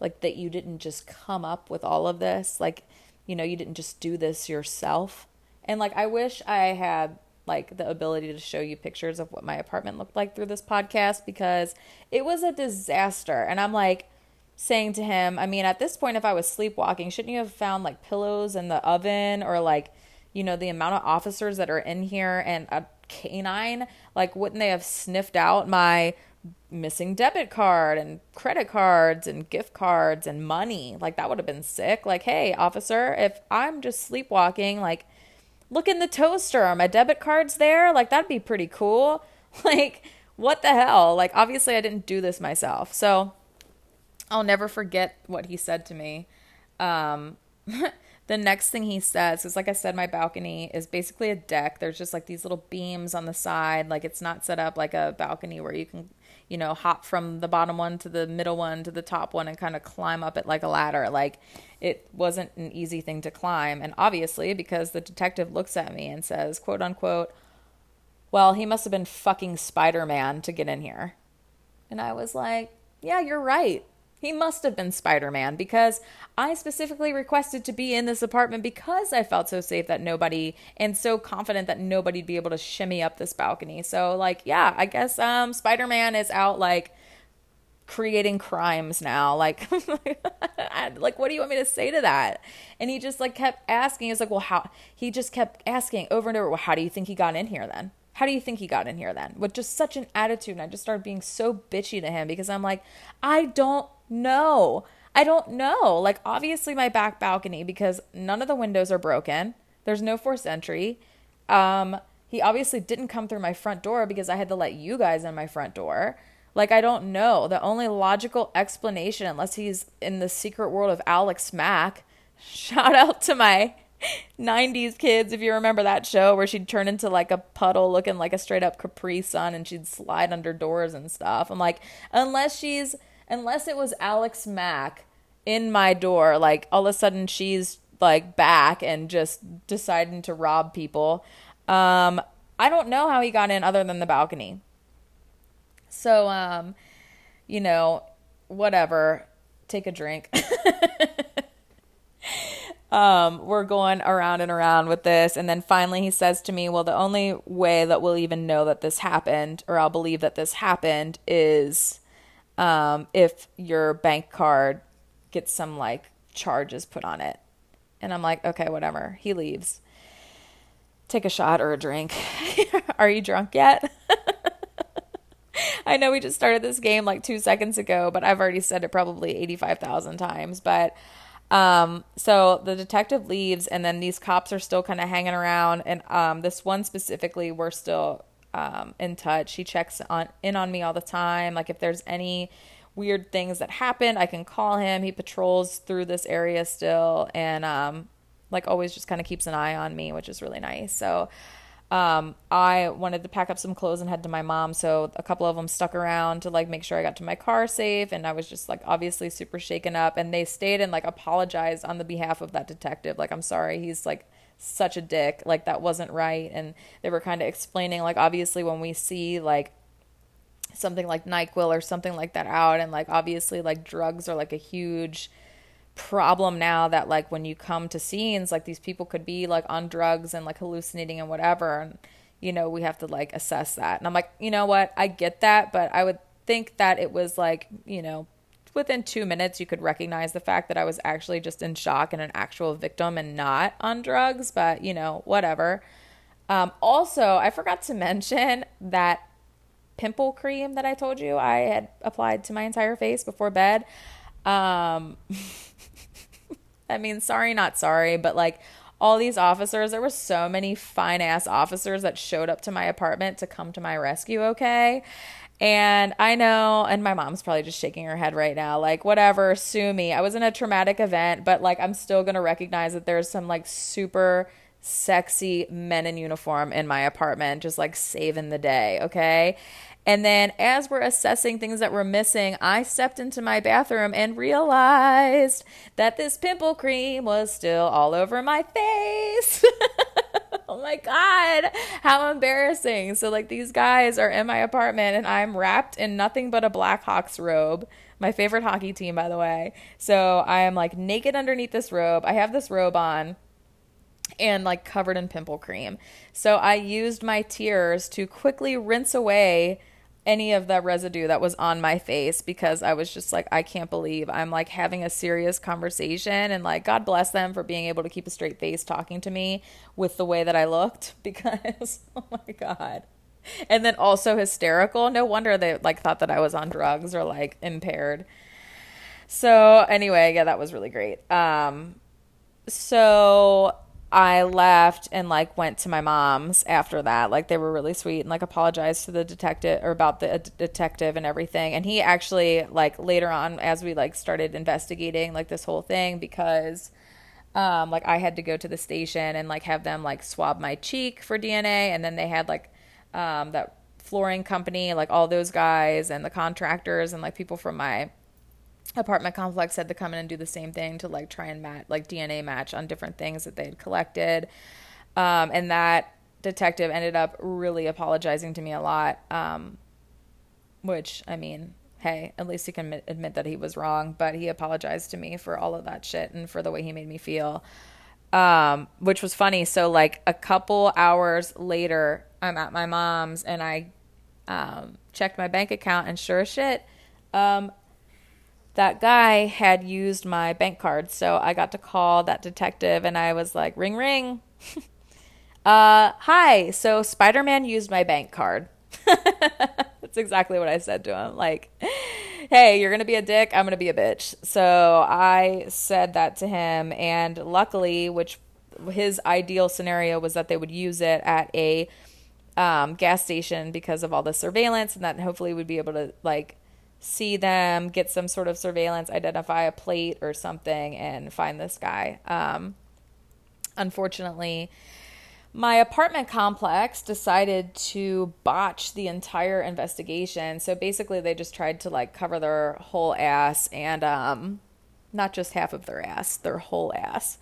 Like that you didn't just come up with all of this? Like, you know, you didn't just do this yourself? And like I wish I had like the ability to show you pictures of what my apartment looked like through this podcast because it was a disaster. And I'm like saying to him, I mean, at this point if I was sleepwalking, shouldn't you have found like pillows in the oven or like you know the amount of officers that are in here and a canine like wouldn't they have sniffed out my missing debit card and credit cards and gift cards and money. Like that would have been sick. Like, hey, officer, if I'm just sleepwalking, like look in the toaster. Are My debit card's there. Like that'd be pretty cool. *laughs* Like what the hell? Like obviously I didn't do this myself. So I'll never forget what he said to me. Um *laughs* the next thing he says is like I said, my balcony is basically a deck. There's just like these little beams on the side. Like it's not set up like a balcony where you can you know, hop from the bottom one to the middle one to the top one and kind of climb up it like a ladder. Like it wasn't an easy thing to climb. And obviously, because the detective looks at me and says, quote unquote, well, he must have been fucking Spider Man to get in here. And I was like, yeah, you're right. He must have been Spider Man because I specifically requested to be in this apartment because I felt so safe that nobody and so confident that nobody'd be able to shimmy up this balcony. So, like, yeah, I guess um, Spider Man is out like creating crimes now. Like, *laughs* like, what do you want me to say to that? And he just like kept asking. He's like, well, how? He just kept asking over and over. Well, how do you think he got in here then? How do you think he got in here then? With just such an attitude. And I just started being so bitchy to him because I'm like, I don't know. I don't know. Like, obviously, my back balcony, because none of the windows are broken, there's no forced entry. Um, he obviously didn't come through my front door because I had to let you guys in my front door. Like, I don't know. The only logical explanation, unless he's in the secret world of Alex Mack, *laughs* shout out to my 90s kids, if you remember that show where she'd turn into like a puddle looking like a straight up Capri Sun and she'd slide under doors and stuff. I'm like, unless she's unless it was Alex Mack in my door, like all of a sudden she's like back and just deciding to rob people. Um, I don't know how he got in other than the balcony. So, um, you know, whatever. Take a drink. *laughs* um, we're going around and around with this. And then finally he says to me, Well, the only way that we'll even know that this happened, or I'll believe that this happened, is um, if your bank card gets some like charges put on it. And I'm like, okay, whatever. He leaves. Take a shot or a drink. *laughs* Are you drunk yet? *laughs* I know we just started this game like two seconds ago, but I've already said it probably 85,000 times. But um, so the detective leaves, and then these cops are still kind of hanging around. And um, this one specifically, we're still um, in touch. He checks on in on me all the time. Like if there's any weird things that happen, I can call him. He patrols through this area still, and um, like always, just kind of keeps an eye on me, which is really nice. So. Um, I wanted to pack up some clothes and head to my mom, so a couple of them stuck around to like make sure I got to my car safe, and I was just like obviously super shaken up, and they stayed and like apologized on the behalf of that detective, like I'm sorry, he's like such a dick like that wasn't right. And they were kind of explaining like obviously when we see like something like NyQuil or something like that out and like obviously like drugs are like a huge problem now that like when you come to scenes like these people could be like on drugs and like hallucinating and whatever and you know we have to like assess that. And I'm like you know what? I get that but I would think that it was like you know within two minutes, you could recognize the fact that I was actually just in shock and an actual victim and not on drugs, but you know, whatever. Um, also, I forgot to *laughs* mention that pimple cream that I told you I had applied to my entire face before bed. Um, *laughs* I mean, sorry, not sorry, but like all these officers. There were so many fine ass officers that showed up to my apartment to come to my rescue, okay? And I know, and my mom's probably just shaking her head right now, like, whatever, sue me. I was in a traumatic event, but like, I'm still gonna recognize that there's some like super sexy men in uniform in my apartment, just like saving the day, okay? And then as we're assessing things that were missing, I stepped into my bathroom and realized that this pimple cream was still all over my face. *laughs* oh my God, how embarrassing. So, like, these guys are in my apartment and I'm wrapped in nothing but a Blackhawks robe. My favorite hockey team, by the way. So, I am like naked underneath this robe. I have this robe on and like covered in pimple cream. So I used my tears to quickly rinse away any of the residue that was on my face because I was just like, I can't believe I'm like having a serious conversation. And like, God bless them for being able to keep a straight face talking to me with the way that I looked *laughs* because, oh my God. And then also hysterical. No wonder they like thought that I was on drugs or like impaired. So anyway, yeah, that was really great. Um, so I left and like went to my mom's after that. Like they were really sweet and like apologized to the detective or about the uh, detective and everything. And he actually like later on as we like started investigating like this whole thing because um like I had to go to the station and like have them like swab my cheek for DNA and then they had like um that flooring company like all those guys and the contractors and like people from my apartment complex had to come in and do the same thing to like try and match like DNA match on different things that they had collected. Um, and that detective ended up really apologizing to me a lot. Um, which I mean, hey, at least he can admit, admit, that he was wrong, but he apologized to me for all of that shit and for the way he made me feel. Um, which was funny. So like a couple hours later, I'm at my mom's and I um, checked my bank account and sure as shit, um, that guy had used my bank card. So I got to call that detective and I was like, ring, ring. *laughs* uh, hi. So Spider Man used my bank card. *laughs* That's exactly what I said to him. Like, hey, you're going to be a dick. I'm going to be a bitch. So I said that to him. And luckily, which his ideal scenario was that they would use it at a um, gas station because of all the surveillance and that hopefully would be able to, like, see them, get some sort of surveillance, identify a plate or something, and find this guy. Um, unfortunately, my apartment complex decided to botch the entire investigation. So basically, they just tried to like cover their whole ass and um, not just half of their ass, their whole ass,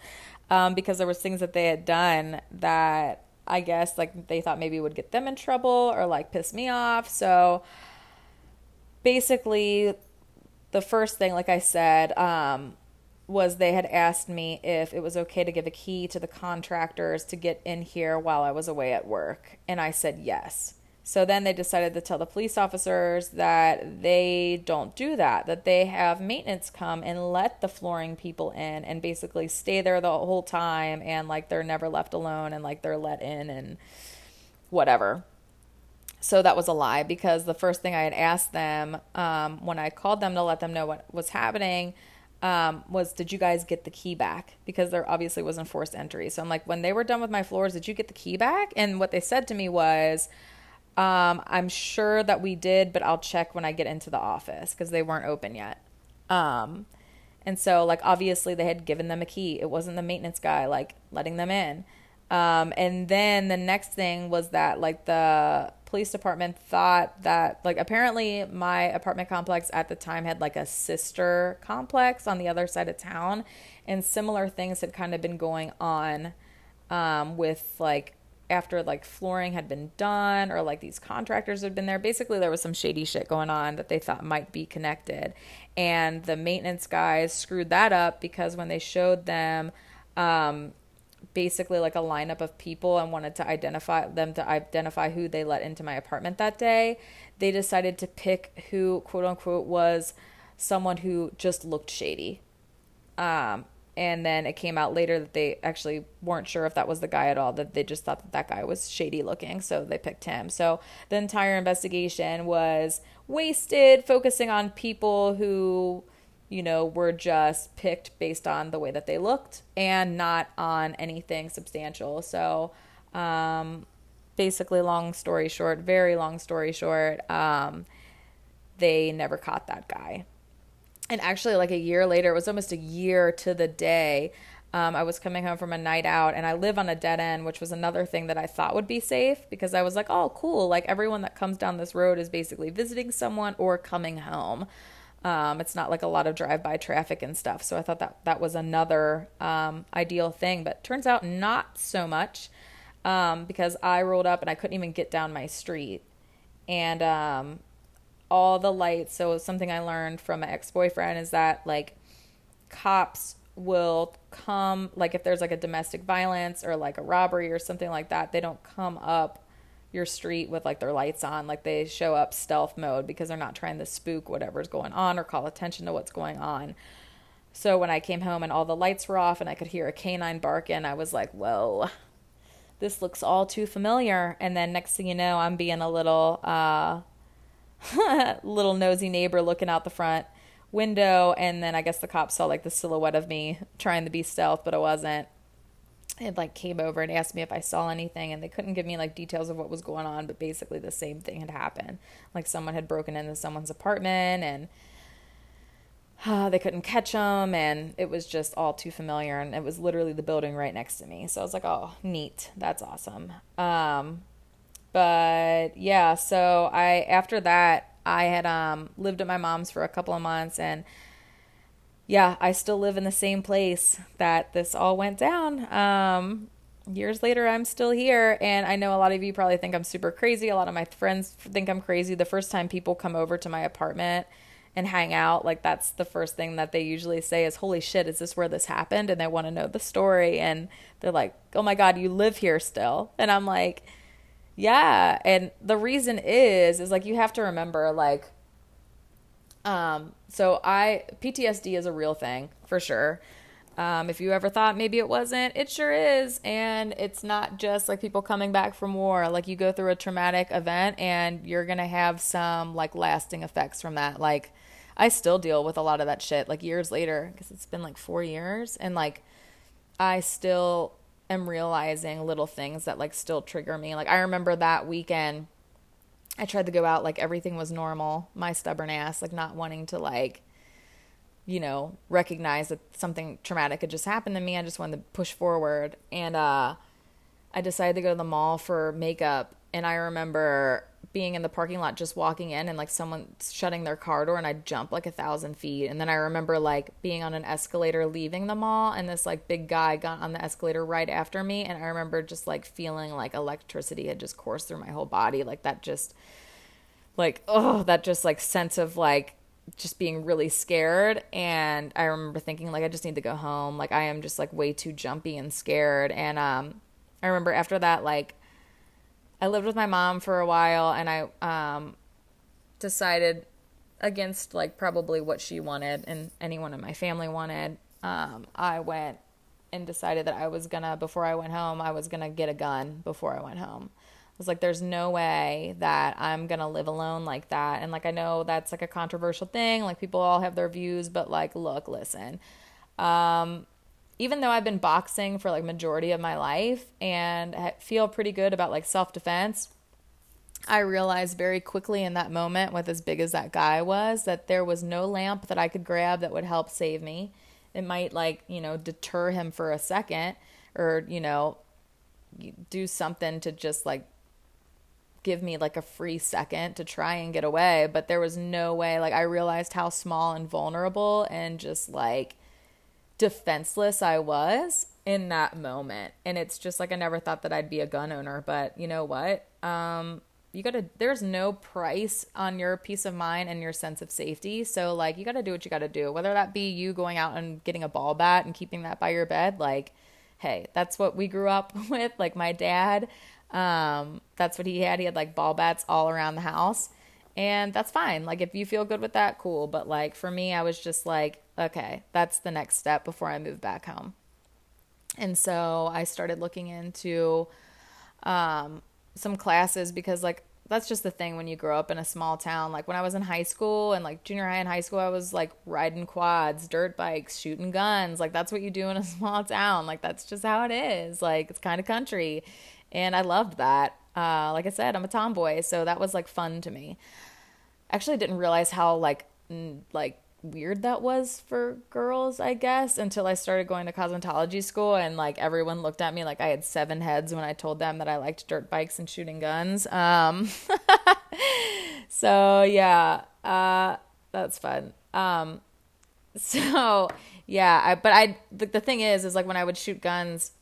um, because there was things that they had done that I guess like they thought maybe would get them in trouble or like piss me off. So basically, the first thing, like I said, um, was they had asked me if it was okay to give a key to the contractors to get in here while I was away at work. And I said yes. So then they decided to tell the police officers that they don't do that, that they have maintenance come and let the flooring people in and basically stay there the whole time and like they're never left alone and like they're let in and whatever. So that was a lie because the first thing I had asked them um, when I called them to let them know what was happening um, was, Did you guys get the key back? Because there obviously wasn't forced entry. So I'm like, When they were done with my floors, did you get the key back? And what they said to me was, um, I'm sure that we did, but I'll check when I get into the office because they weren't open yet. Um, and so, like, obviously, they had given them a key. It wasn't the maintenance guy, like, letting them in. Um, and then the next thing was that, like, the police department thought that like apparently my apartment complex at the time had like a sister complex on the other side of town and similar things had kind of been going on um, with like after like flooring had been done or like these contractors had been there basically there was some shady shit going on that they thought might be connected. And the maintenance guys screwed that up because when they showed them um, basically like a lineup of people and wanted to identify them to identify who they let into my apartment that day, they decided to pick who quote unquote was someone who just looked shady. Um, and then it came out later that they actually weren't sure if that was the guy at all that they just thought that that guy was shady looking so they picked him so the entire investigation was wasted focusing on people who you know, were just picked based on the way that they looked and not on anything substantial. So, um, basically, long story short, very long story short, um, they never caught that guy. And actually, like a year later, it was almost a year to the day. Um, I was coming home from a night out, and I live on a dead end, which was another thing that I thought would be safe because I was like, oh, cool. Like everyone that comes down this road is basically visiting someone or coming home. Um, it's not like a lot of drive-by traffic and stuff. So I thought that that was another um, ideal thing, but turns out not so much um, because I rolled up and I couldn't even get down my street, and um, all the lights. So something I learned from my ex-boyfriend is that like cops will come like if there's like a domestic violence or like a robbery or something like that, they don't come up your street with like their lights on. Like they show up stealth mode because they're not trying to spook whatever's going on or call attention to what's going on. So when I came home and all the lights were off and I could hear a canine barking, I was like, whoa, this looks all too familiar. And then next thing you know, I'm being a little, uh, *laughs* little nosy neighbor looking out the front window. And then I guess the cops saw like the silhouette of me trying to be stealth, but I wasn't it like came over and asked me if I saw anything and they couldn't give me like details of what was going on but basically the same thing had happened. Like someone had broken into someone's apartment and uh, they couldn't catch them and it was just all too familiar and it was literally the building right next to me. So I was like oh neat. That's awesome. Um but yeah so I after that I had um lived at my mom's for a couple of months and yeah, I still live in the same place that this all went down. Um, years later, I'm still here. And I know a lot of you probably think I'm super crazy. A lot of my friends think I'm crazy. The first time people come over to my apartment and hang out, like that's the first thing that they usually say is, Holy shit, is this where this happened? And they want to know the story. And they're like, Oh my God, you live here still. And I'm like, Yeah. And the reason is, is like you have to remember, like, um, so I PTSD is a real thing for sure. Um, if you ever thought maybe it wasn't, it sure is. And it's not just like people coming back from war. Like you go through a traumatic event and you're going to have some like lasting effects from that. Like I still deal with a lot of that shit like years later because it's been like four years. And like I still am realizing little things that like still trigger me. Like I remember that weekend I tried to go out like everything was normal. My stubborn ass, like not wanting to like, you know, recognize that something traumatic had just happened to me. I just wanted to push forward. And uh I decided to go to the mall for makeup and I remember being in the parking lot just walking in and like someone shutting their car door and I'd jump like a thousand feet. And then I remember like being on an escalator leaving the mall and this like big guy got on the escalator right after me. And I remember just like feeling like electricity had just coursed through my whole body. Like that just, like, oh, that just like sense of like just being really scared. And I remember thinking like, I just need to go home. Like I am just like way too jumpy and scared. And, um, I remember after that, like, I lived with my mom for a while and I um, decided against like probably what she wanted and anyone in my family wanted. Um, I went and decided that I was gonna before I went home, I was gonna get a gun before I went home. I was like, there's no way that I'm gonna live alone like that. And like I know that's like a controversial thing, like people all have their views, but like look, listen. Um, even though I've been boxing for like majority of my life and feel pretty good about like self-defense, I realized very quickly in that moment with as big as that guy was that there was no lamp that I could grab that would help save me. It might like, you know, deter him for a second or, you know, do something to just like give me like a free second to try and get away, but there was no way like I realized how small and vulnerable and just like defenseless I was in that moment. And it's just like I never thought that I'd be a gun owner, but you know what? Um you got to there's no price on your peace of mind and your sense of safety. So like you got to do what you got to do. Whether that be you going out and getting a ball bat and keeping that by your bed, like hey, that's what we grew up *laughs* with. Like my dad um that's what he had. He had like ball bats all around the house. And that's fine. Like if you feel good with that, cool. But like for me, I was just like okay, that's the next step before I move back home. And so I started looking into um, some classes because, like, that's just the thing when you grow up in a small town. Like when I was in high school and like junior high and high school, I was like riding quads, dirt bikes, shooting guns. Like that's what you do in a *laughs* small town. Like that's just how it is. Like it's kind of country. And I loved that. Uh, like I said, I'm a tomboy, so that was like fun to me. Actually, didn't realize how like like weird that was for girls, I guess, until I started going to cosmetology school and like everyone looked at me like I had seven heads when I told them that I liked dirt bikes and shooting guns. Um, *laughs* so yeah, uh, that's fun. Um, *laughs* so yeah, I, but I, the, the thing is, is like when I would shoot guns,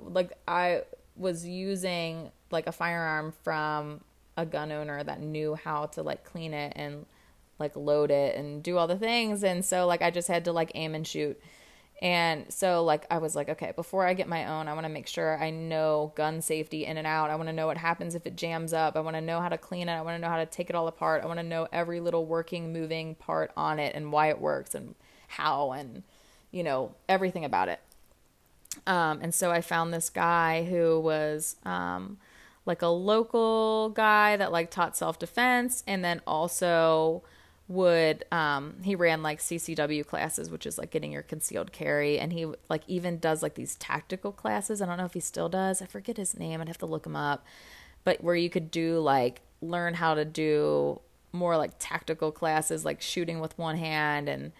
like I was using like a firearm from a gun owner that knew how to like clean it and like load it and do all the things and so like I just had to like aim and shoot. And so like I was like okay, before I get my own, I want to make sure I know gun safety in and out. I want to know what happens if it jams up. I want to know how to clean it. I want to know how to take it all apart. I want to know every little working moving part on it and why it works and how and you know, everything about it. Um, and so I found this guy who was um, like a local guy that like taught self defense and then also would um he ran like CCW classes which is like getting your concealed carry. And he like even does like these tactical classes. I don't know if he still does. I forget his name. I'd have to look him up. But where you could do like learn how to do more like tactical classes like shooting with one hand and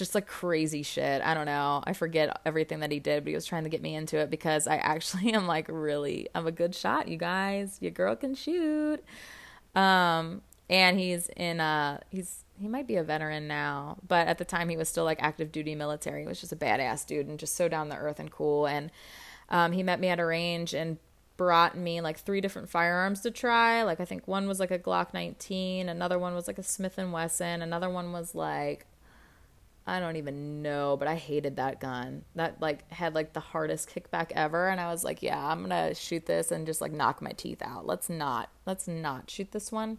just like crazy shit. I don't know. I forget everything that he did, but he was trying to get me into it because I actually *laughs* am like really I'm a good shot, you guys. Your girl can shoot. Um and he's in uh he's he might be a veteran now, but at the time he was still like active duty military. He was just a badass dude and just so down the earth and cool. And um, he met me at a range and brought me like three different firearms to try. Like I think one was like a Glock 19, another one was like a Smith and Wesson, another one was like I don't even know, but I hated that gun. That like had like the hardest kickback ever and I was like, yeah, I'm going to shoot this and just like knock my teeth out. Let's not. Let's not shoot this one.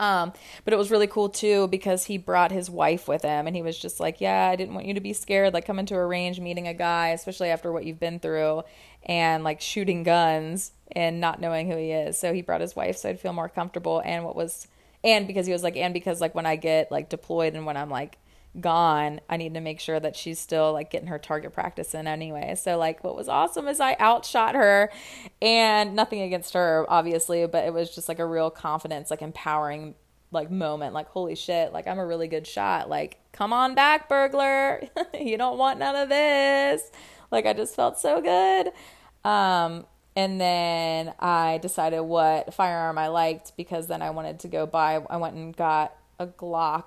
Um, but it was really cool too because he brought his wife with him and he was just like, Yeah, I didn't want you to be scared, like coming to a range, meeting a guy, especially after what you've been through and like shooting guns and not knowing who he is. So he brought his wife so I'd feel more comfortable and what was and because he was like and because like when I get like deployed and when I'm like gone, I need to make sure that she's still like getting her target practice in anyway. So like what was awesome is I outshot her and nothing against her obviously, but it was just like a real confidence, like empowering like moment like holy shit, like I'm a really good shot. Like come on back burglar. *laughs* you don't want none of this. Like I just felt so good. Um and then I decided what firearm I liked because then I wanted to go buy I went and got a Glock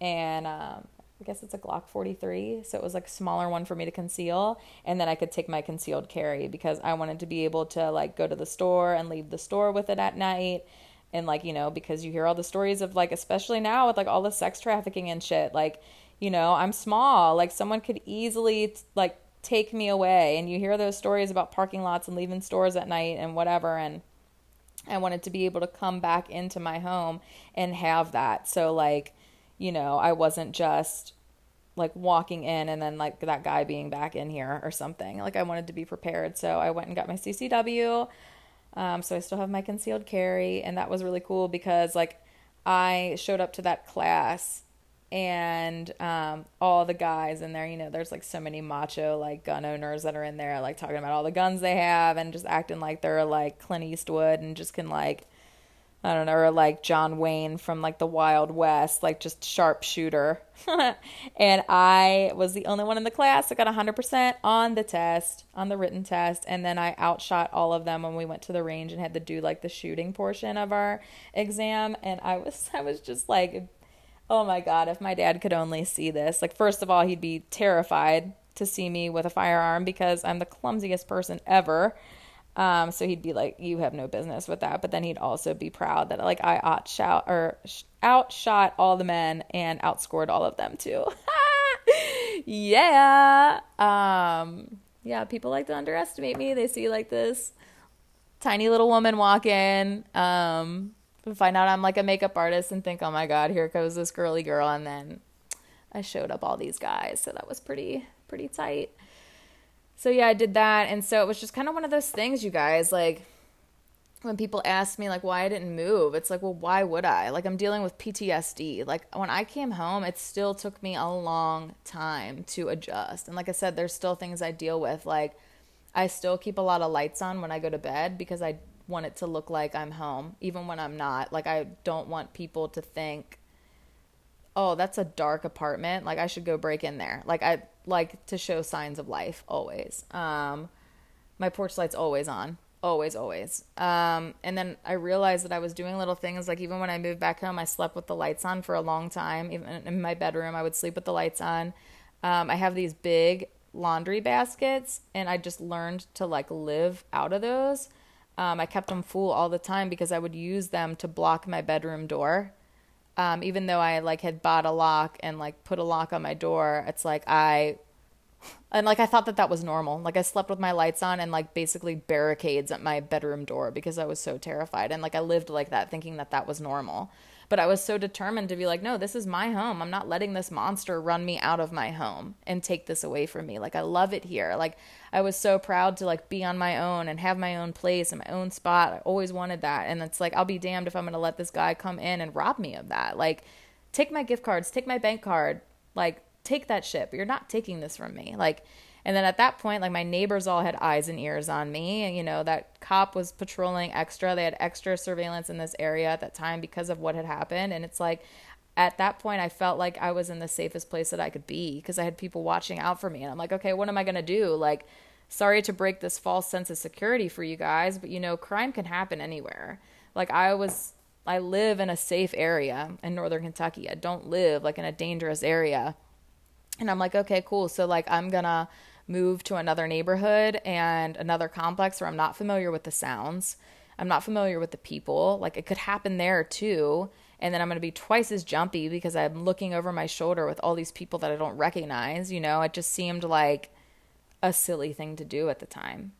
and um, I guess it's a Glock 43. So it was like a smaller one for me to conceal. And then I could take my concealed carry because I wanted to be able to like go to the store and leave the store with it at night. And like, you know, because you hear all the stories of like, especially now with like all the sex trafficking and shit, like, you know, I'm small. Like someone could easily like take me away. And you hear those stories about parking lots and leaving stores at night and whatever. And I wanted to be able to come back into my home and have that. So like, you know, I wasn't just like walking in and then like that guy being back in here or something. Like I wanted to be prepared. So I went and got my CCW. Um, so I still have my concealed carry. And that was really cool because like I showed up to that class and um, all the guys in there, you know, there's like so many macho like gun owners that are in there, like talking about all the guns they have and just acting like they're like Clint Eastwood and just can like I don't know, or like John Wayne from like the Wild West, like just sharpshooter. *laughs* and I was the only one in the class that got 100% on the test, on the written test. And then I outshot all of them when we went to the range and had to do like the shooting portion of our exam. And I was, *laughs* I was just like, oh my God, if my dad could only see this. Like, first of all, he'd be terrified to see me with a firearm because I'm the clumsiest person ever. Um, so he'd be like, "You have no business with that." But then he'd also be proud that like I outshot or outshot all the men and outscored all of them too. *laughs* yeah. Um, yeah. People like to underestimate me. They see like this tiny little woman walk in, um, find out I'm like a makeup artist and think, "Oh my god, here goes this girly girl," and then I showed up all these guys. So that was pretty pretty tight so yeah, I did that. And so it was just kind of one of those things, you guys. Like, when people ask me like why I didn't move, it's like, well, why would I? Like I'm dealing with PTSD. Like when I came home, it still took me a long time to adjust. And like I said, there's still things I deal with. Like I still keep a lot of lights on when I go to bed because I want it to look like I'm home, even when I'm not. Like I don't want people to think, oh, that's a dark apartment. Like I should go break in there. Like I like to show signs of life always. Um, my porch light's always on always always. Um, and then i realized that i was doing little things like even when i moved back home i slept with the lights on for a long time. Even in my bedroom i would sleep with the lights on. Um, i have these big laundry baskets and i just learned to like live out of those. Um, i kept them full all the time because i would use them to block my bedroom door um, even though i like had bought a lock and like put a lock on my door it's like i and like I thought that that was normal. Like I slept with my lights on and like basically barricades at my bedroom door because I was so terrified. And like I lived like that thinking that that was normal. But I was so determined to be like, no, this is my home. I'm not letting this monster run me out of my home and take this away from me. Like I love it here. Like I was so proud to like be on my own and have my own place and my own spot. I always wanted that. And it's like I'll be damned if I'm going to let this guy come in and rob me of that. Like take my gift cards, take my bank card. Like take that shit, but you're not taking this from me. Like, and then at that point, like my neighbors all had eyes and ears on me. And, you know, that cop was patrolling extra. They had extra surveillance in this area at that time because of what had happened. And it's like, at that point, I felt like I was in the safest place that I could be because I had people watching out for me. And I'm like, okay, what am I going to do? Like, sorry to break this false sense of security for you guys, but you know, crime can happen anywhere. Like, I was, I live in a safe area in Northern Kentucky. I don't live like in a dangerous area. And I'm like, okay, cool. So like I'm gonna move to another neighborhood and another complex where I'm not familiar with the sounds. I'm not familiar with the people. Like it could happen there too. And then I'm going to be twice as jumpy because I'm looking over my shoulder with all these people that I don't recognize. You know, it just seemed like a silly thing to do at the time.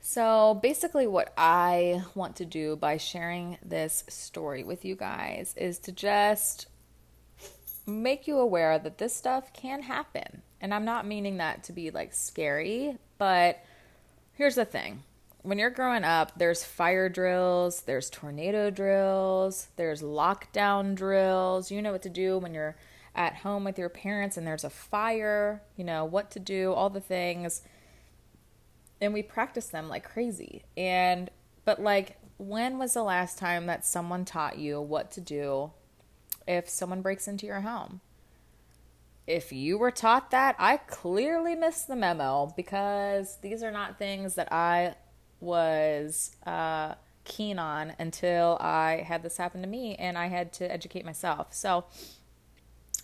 So, basically, what I want to do by sharing this story with you guys is to just make you aware that this stuff can happen. And I'm not meaning that to be like scary, but here's the thing. When you're growing up, there's fire drills, there's tornado drills, there's lockdown drills. You know what to do when you're at home with your parents and there's a fire, you know, what to do, all the things. And we practice them like crazy. And, but like, when was the last time that someone taught you what to do if someone breaks into your home. If you were taught that, I clearly missed the memo because these are not things that I was uh, keen on until I had this happen to me and I had to educate myself. So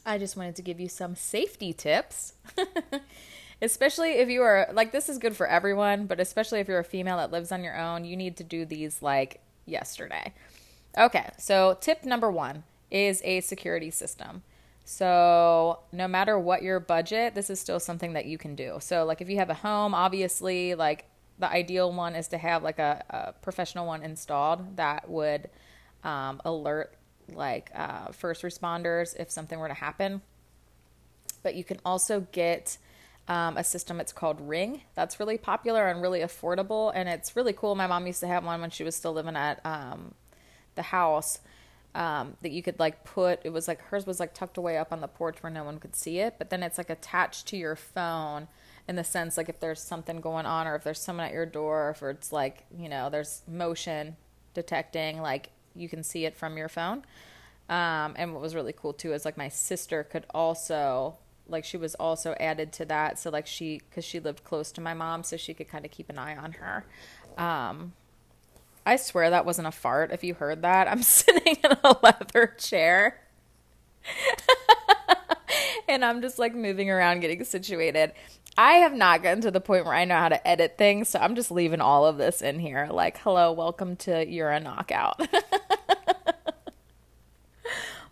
I just wanted to give you some safety tips. *laughs* especially if you are like this is good for everyone, but especially if you're a female that lives on your own, you need to do these like yesterday. Okay, so tip number one is a security system. So, no matter what your budget, this is still something that you can do. So, like if you have a home, obviously, like the ideal one is to have like a, a professional one installed that would um, alert like uh, first responders if something were to happen. But you can also get um, a system. It's called Ring. That's really popular and really affordable, and it's really cool. My mom used to have one when she was still living at um, the house um, that you could like put it was like hers was like tucked away up on the porch where no one could see it but then it's like attached to your phone in the sense like if there's something going on or if there's someone at your door or if it's like you know there's motion detecting like you can see it from your phone. Um, and what was really cool too is like my sister could also like she was also added to that. So like she because she lived close to my mom so she could kind of keep an eye on her. Um, I swear that wasn't a fart. If you heard that, I'm *laughs* sitting in a leather chair. *laughs* and I'm just like moving around getting situated. I have not gotten to the point where I know how to edit things, so I'm just leaving all of this in here. Like, hello, welcome to You're a Knockout. *laughs*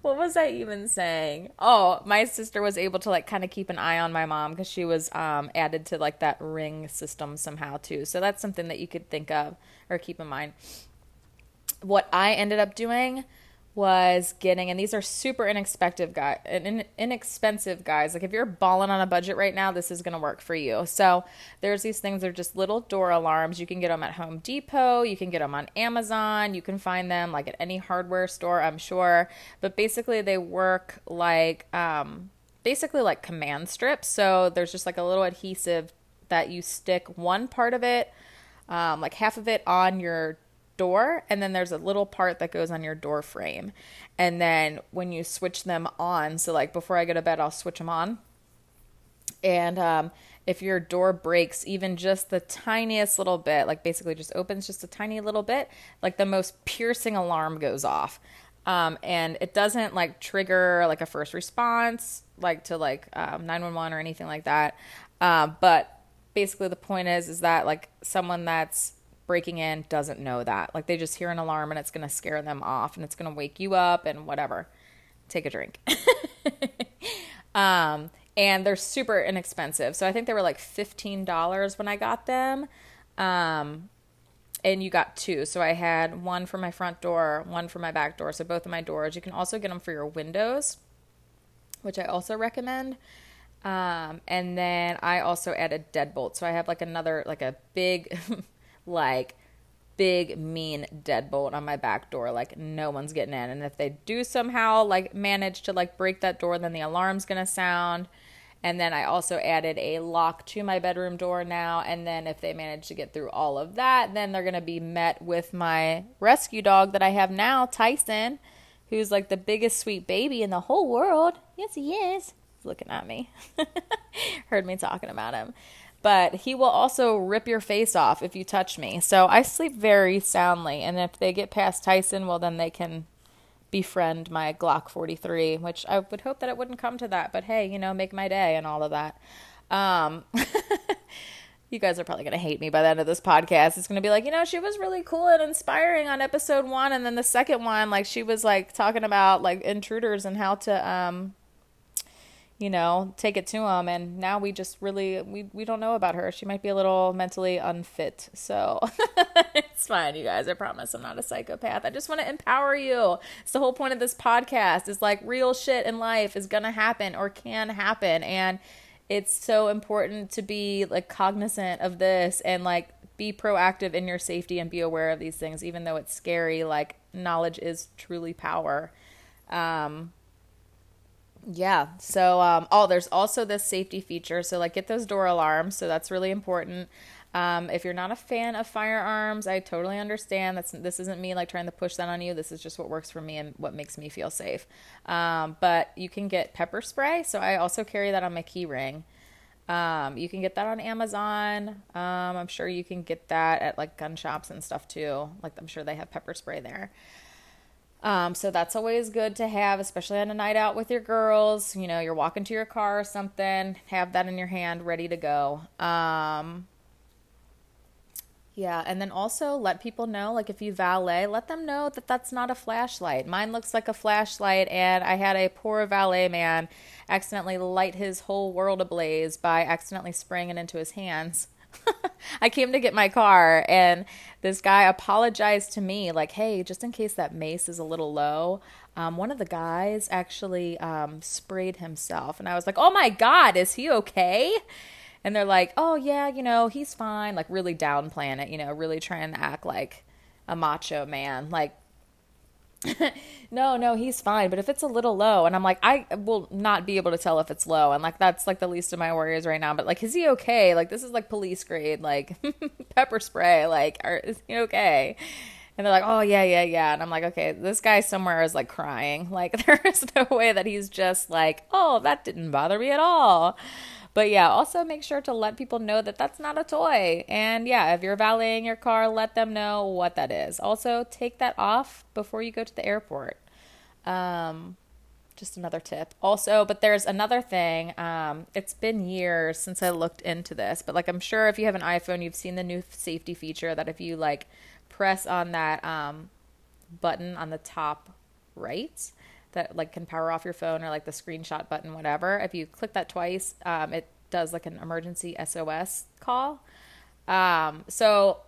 what was I even saying? Oh, my sister was able to like kind of keep an eye on my mom because she was um, added to like that ring system somehow too. So that's something that you could think of or keep in mind. What I ended up doing was getting, and these are super inexpensive guy, inexpensive guys. Like if you're balling on a budget right now, this is gonna work for you. So there's these things. They're just little door alarms. You can get them at Home Depot. You can get them on Amazon. You can find them like at any hardware store, I'm sure. But basically, they work like um, basically like command strips. So there's just like a little adhesive that you stick one part of it, um, like half of it on your door and then there's a little part that goes on your door frame. And then when you switch them on so like before i go to bed i'll switch them on. And um, if your door breaks even just the tiniest little bit like basically just opens just a tiny little bit like the most piercing alarm goes off. Um, and it doesn't like trigger like a first response like to like um, 911 or anything like that. Uh, but basically the point is is that like someone that's breaking in doesn't know that. Like they just hear an alarm and it's going to scare them off and it's going to wake you up and whatever. Take a drink. *laughs* um, and they're super inexpensive. So I think they were like $15 when I got them. Um, and you got two. So I had one for my front door, one for my back door. So both of my doors. You can also get them for your windows, which I also recommend. Um, and then I also added deadbolt. So I have like another, like a big *laughs* like big mean deadbolt on my back door. Like no one's getting in. And if they do somehow like manage to like break that door then the alarm's going to sound. And then I also added a lock to my bedroom door now. And then if they manage to get through all of that then they're going to be met with my rescue dog that I have now Tyson who's like the biggest sweet baby in the whole world. Yes he is. He's looking at me. *laughs* Heard me talking about him but he will also rip your face off if you touch me. So I sleep very soundly, and if they get past Tyson, well, then they can befriend my Glock 43, which I would hope that it wouldn't come to that, but hey, you know, make my day and all of that. Um, *laughs* you guys are probably going to hate me by the end of this podcast. It's going to be like, you know, she was really cool and inspiring on episode one. And then the second one, like, she was like talking about like intruders and how to, um, you know, take it to him. And now we just really we we don't know about her. She might be a little mentally unfit. So *laughs* it's fine, you guys. I promise I'm not a psychopath. I just want to empower you. It's the whole point of this podcast. Is like real shit in life is gonna happen or can happen, and it's so important to be like cognizant of this and like be proactive in your safety and be aware of these things, even though it's scary. Like knowledge is truly power. Um, yeah. So, um, oh, there's also this safety feature. So, like, get those door alarms. So that's really important. Um, if you're not a fan of firearms, I totally understand. That's this isn't me like trying to push that on you. This is just what works for me and what makes me feel safe. Um, but you can get pepper spray. So I also carry that on my key ring. Um, you can get that on Amazon. Um, I'm sure you can get that at like gun shops and stuff too. Like I'm sure they have pepper spray there. Um, so that's always good to have, especially on a night out with your girls. You know, you're walking to your car or something, have that in your hand ready to go. Um, yeah, and then also let people know, like if you valet, let them know that that's not a flashlight. Mine looks like a flashlight, and I had a poor valet man accidentally light his whole world ablaze by accidentally spraying it into his hands. *laughs* I came to get my car and this guy apologized to me, like, hey, just in case that mace is a little low. Um, one of the guys actually um, sprayed himself. And I was like, oh my God, is he okay? And they're like, oh yeah, you know, he's fine. Like, really downplaying it, you know, really trying to act like a macho man. Like, *laughs* no, no, he's fine. But if it's a little low, and I'm like, I will not be able to tell if it's low, and like that's like the least of my worries right now. But like, is he okay? Like, this is like police grade, like *laughs* pepper spray. Like, are, is he okay? And they're like, oh yeah, yeah, yeah. And I'm like, okay, this guy somewhere is like crying. *laughs* Like, there is no way that he's just like, oh, that didn't bother me at all. But yeah, also make sure to let people know that that's not a toy. And yeah, if you're valeting your car, let them know what that is. Also, take that off before you go to the airport. Um, just another tip. Also, but there's another thing. Um, it's been years since I looked into this, but like I'm sure if you have an iPhone, you've seen the new safety feature that if you like press on that um, button on the top right, that like can power off your phone or like the screenshot button, whatever. If you click that twice, um, it does like an emergency SOS call. Um, so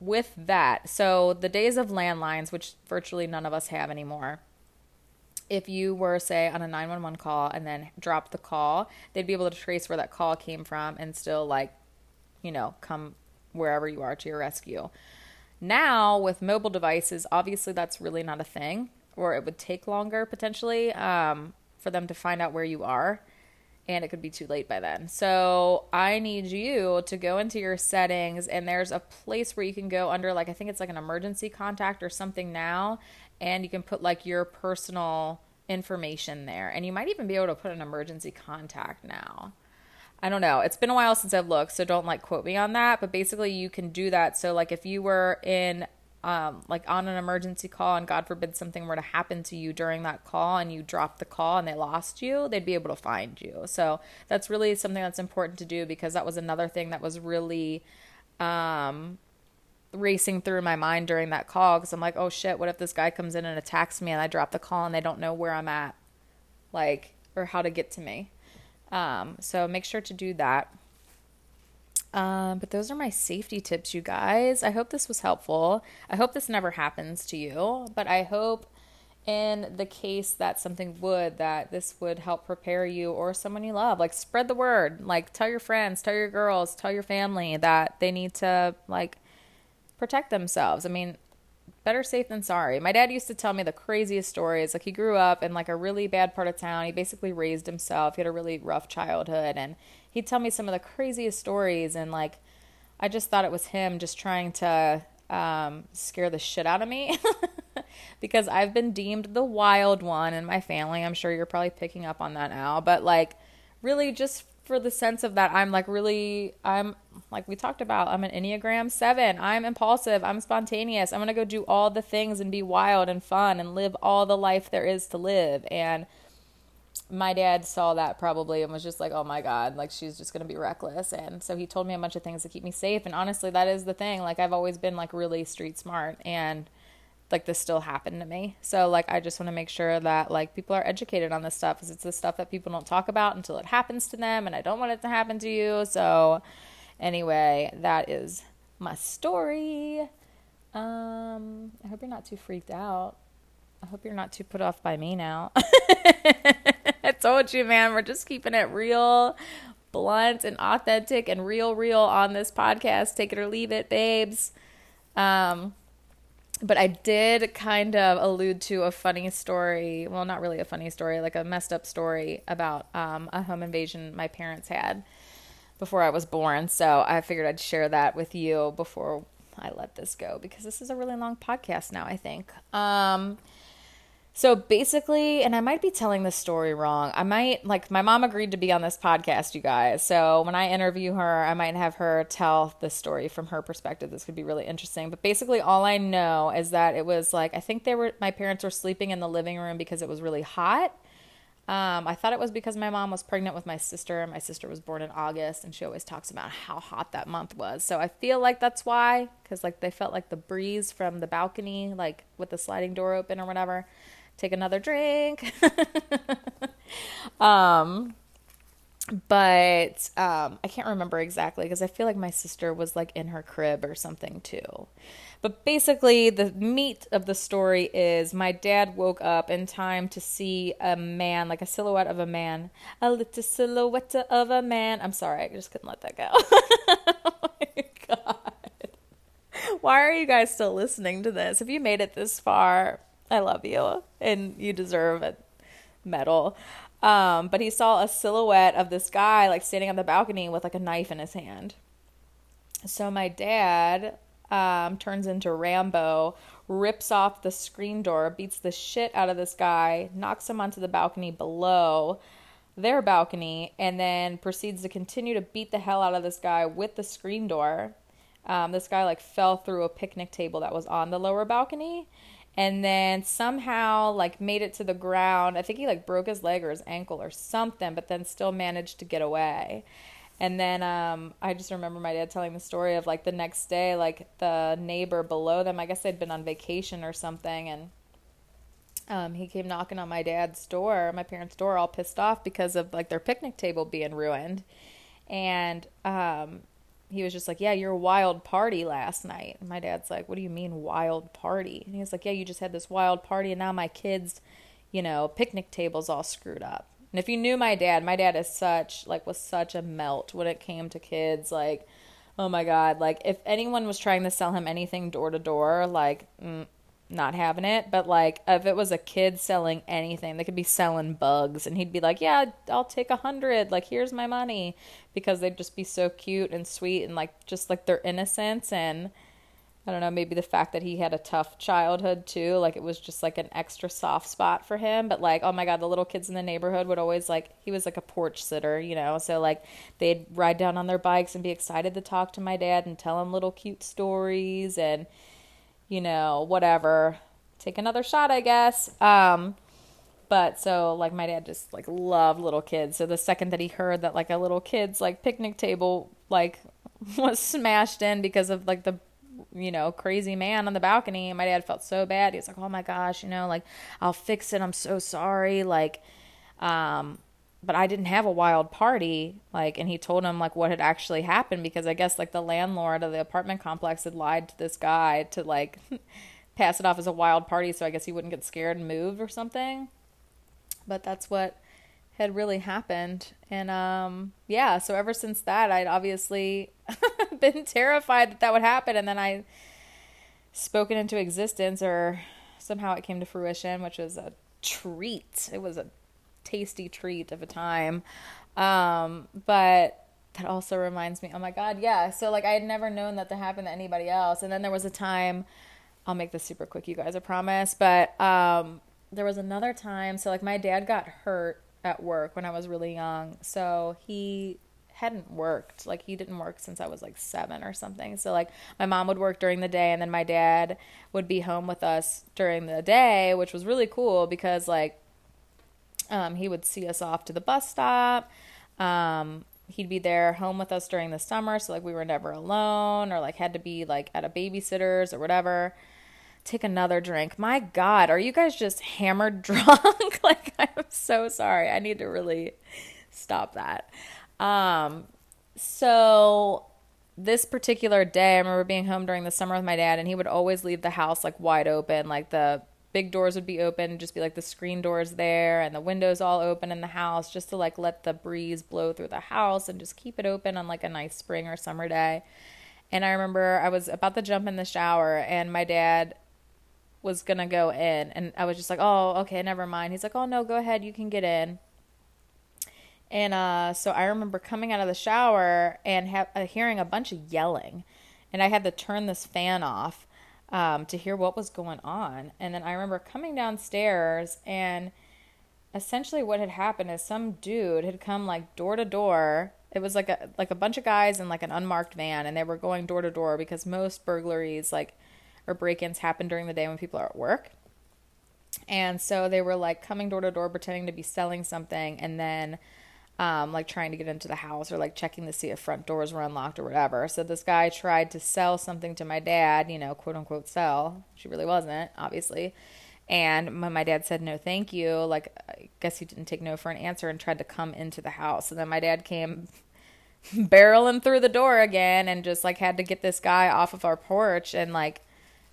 with that, so the days of landlines, which virtually none of us have anymore, if you were say on a 911 call and then dropped the call they'd be able to trace where that call came from and still like you know come wherever you are to your rescue now with mobile devices obviously that's really not a thing or it would take longer potentially um, for them to find out where you are and it could be too late by then. So I need you to go into your settings, and there's a place where you can go under, like, I think it's like an emergency contact or something now, and you can put like your personal information there. And you might even be able to put an emergency contact now. I don't know. It's been a while since I've looked, so don't like quote me on that. But basically, you can do that. So, like, if you were in um, like on an emergency call and God forbid something were to happen to you during that call and you dropped the call and they lost you, they'd be able to find you. So that's really something that's important to do because that was another thing that was really um, racing through my mind during that call because I'm like, oh shit, what if this guy comes in and attacks me and I drop the call and they don't know where I'm at, like, or how to get to me. Um, so make sure to do that. Um, but those are my safety tips, you guys. I hope this was helpful. I hope this never happens to you, but I hope in the case that something would, that this would help prepare you or someone you love. Like, spread the word. Like, tell your friends, tell your girls, tell your family that they need to, like, protect themselves. I mean, better safe than sorry. My dad used to tell me the craziest stories. Like he grew up in like a really bad part of town. He basically raised himself. He had a really rough childhood and he'd tell me some of the craziest stories and like I just thought it was him just trying to um, scare the shit out of me *laughs* because I've been deemed the wild one in my family. I'm sure you're probably picking up on that now, but like really just for the sense of that I'm like really I'm like we talked about I'm an Enneagram 7. I'm impulsive, I'm spontaneous. I'm going to go do all the things and be wild and fun and live all the life there is to live and my dad saw that probably and was just like, "Oh my god, like she's just going to be reckless." And so he told me a bunch of things to keep me safe and honestly that is the thing. Like I've always been like really street smart and like this still happened to me. So like I just want to make sure that like people are educated on this stuff because it's the stuff that people don't talk about until it happens to them and I don't want it to happen to you. So anyway, that is my story. Um I hope you're not too freaked out. I hope you're not too put off by me now. *laughs* I told you, man, we're just keeping it real, blunt, and authentic and real, real on this podcast. Take it or leave it, babes. Um, but I did kind of allude to a funny story. Well, not really a funny story, like a messed up story about um, a home invasion my parents had before I was born. So I figured I'd share that with you before I let this go because this is a really long podcast now, I think. Um, so basically, and I might be telling this story wrong. I might, like, my mom agreed to be on this podcast, you guys. So when I interview her, I might have her tell the story from her perspective. This could be really interesting. But basically, all I know is that it was like, I think they were, my parents were sleeping in the living room because it was really hot. Um, I thought it was because my mom was pregnant with my sister. My sister was born in August, and she always talks about how hot that month was. So I feel like that's why, because like they felt like the breeze from the balcony, like with the sliding door open or whatever take another drink. *laughs* um, but um, I can't remember exactly because I feel like my sister was like in her crib or something too. But basically, the meat of the story is my dad woke up in time to see a man, like a silhouette of a man, a little silhouette of a man. I'm sorry, I just couldn't let that go. *laughs* oh my god. Why are you guys still listening to this? If you made it this far, I love you and you deserve a medal. Um, but he saw a silhouette of this guy like standing on the balcony with like a knife in his hand. So my dad um, turns into Rambo, rips off the screen door, beats the shit out of this guy, knocks him onto the balcony below their balcony, and then proceeds to continue to beat the hell out of this guy with the screen door. Um, this guy like fell through a picnic table that was on the lower balcony and then somehow like made it to the ground. I think he like broke his leg or his ankle or something, but then still managed to get away. And then um, I just remember my dad telling the story of like the next day, like the neighbor below them, I guess they'd been on vacation or something, and um, he came knocking on my dad's door, my parents' door, all pissed off because of like their picnic table being ruined. And um, he was just like, Yeah, your wild party last night. And my dad's like, What do you mean, wild party? And he was like, Yeah, you just had this wild party, and now my kids you know, picnic tables all screwed up. And if you knew my dad, my dad is such like was such a melt when it came to kids. Like, oh my god, like if anyone was trying to sell him anything door to door, like mm, not having it. But like if it was a kid selling anything, they could be selling bugs, and he'd be like, "Yeah, I'll take a hundred. Like here's my money," because they'd just be so cute and sweet and like just like their innocence and I don't know, maybe the fact that he had a tough childhood too, like it was just like an extra soft spot for him. But like, oh my God, the little kids in the neighborhood would always like, he was like a porch sitter, you know? So like they'd ride down on their bikes and be excited to talk to my dad and tell him little cute stories and, you know, whatever. Take another shot, I guess. Um, but so like my dad just like loved little kids. So the second that he heard that like a little kid's like picnic table like *laughs* was smashed in because of like the you know, crazy man on the balcony. My dad felt so bad. He was like, oh my gosh, you know, like, I'll fix it. I'm so sorry. Like, um, but I didn't have a wild party. Like, and he told him, like, what had actually happened because I guess, like, the landlord of the apartment complex had lied to this guy to, like, *laughs* pass it off as a wild party so I guess he wouldn't get scared and move or something. But that's what had really happened. And um, yeah, so ever since that, I'd obviously *laughs* been terrified that that would happen. And then I spoke it into existence, or somehow it came to fruition, which was a treat. It was a tasty treat of a time. Um, but that also reminds me, oh my God, yeah. So, like, I had never known that to happen to anybody else. And then there was a time, I'll make this super quick, you guys, I promise. But um, there was another time, so, like, my dad got hurt at work when I was really young. So he hadn't worked. Like he didn't work since I was like 7 or something. So like my mom would work during the day and then my dad would be home with us during the day, which was really cool because like um, he would see us off to the bus stop. Um, he'd be there home with us during the summer, so like we were never alone or like had to be like at a babysitter's or whatever take another drink. My God, are you guys just hammered *laughs* drunk? *laughs* like, I'm so sorry. I need to really stop that. Um, so this particular day, I remember being home during the summer with my dad, and he would always leave the house like wide open, like the big doors would be open, just be like the screen doors there, and the windows all open in the house, just to like let the breeze blow through the house and just keep it open on like a nice spring or summer day. And I remember I was about to jump in the shower, and my dad was gonna go in, and I was just like, "Oh, okay, never mind." He's like, "Oh no, go ahead, you can get in." And uh, so I remember coming out of the shower and ha- uh, hearing a bunch of yelling, and I had to turn this fan off um, to hear what was going on. And then I remember coming downstairs, and essentially what had happened is some dude had come like door to door. It was like a like a bunch of guys in like an unmarked van, and they were going door to door because most burglaries like or break-ins happen during the day when people are at work. And so they were like coming door to door pretending to be selling something and then um, like trying to get into the house or like checking to see if front doors were unlocked or whatever. So this guy tried to sell something to my dad, you know, quote unquote sell. She really wasn't, obviously. And when my dad said no, thank you, like I guess he didn't take no for an answer and tried to come into the house. And then my dad came *laughs* barreling through the door again and just like had to get this guy off of our porch and like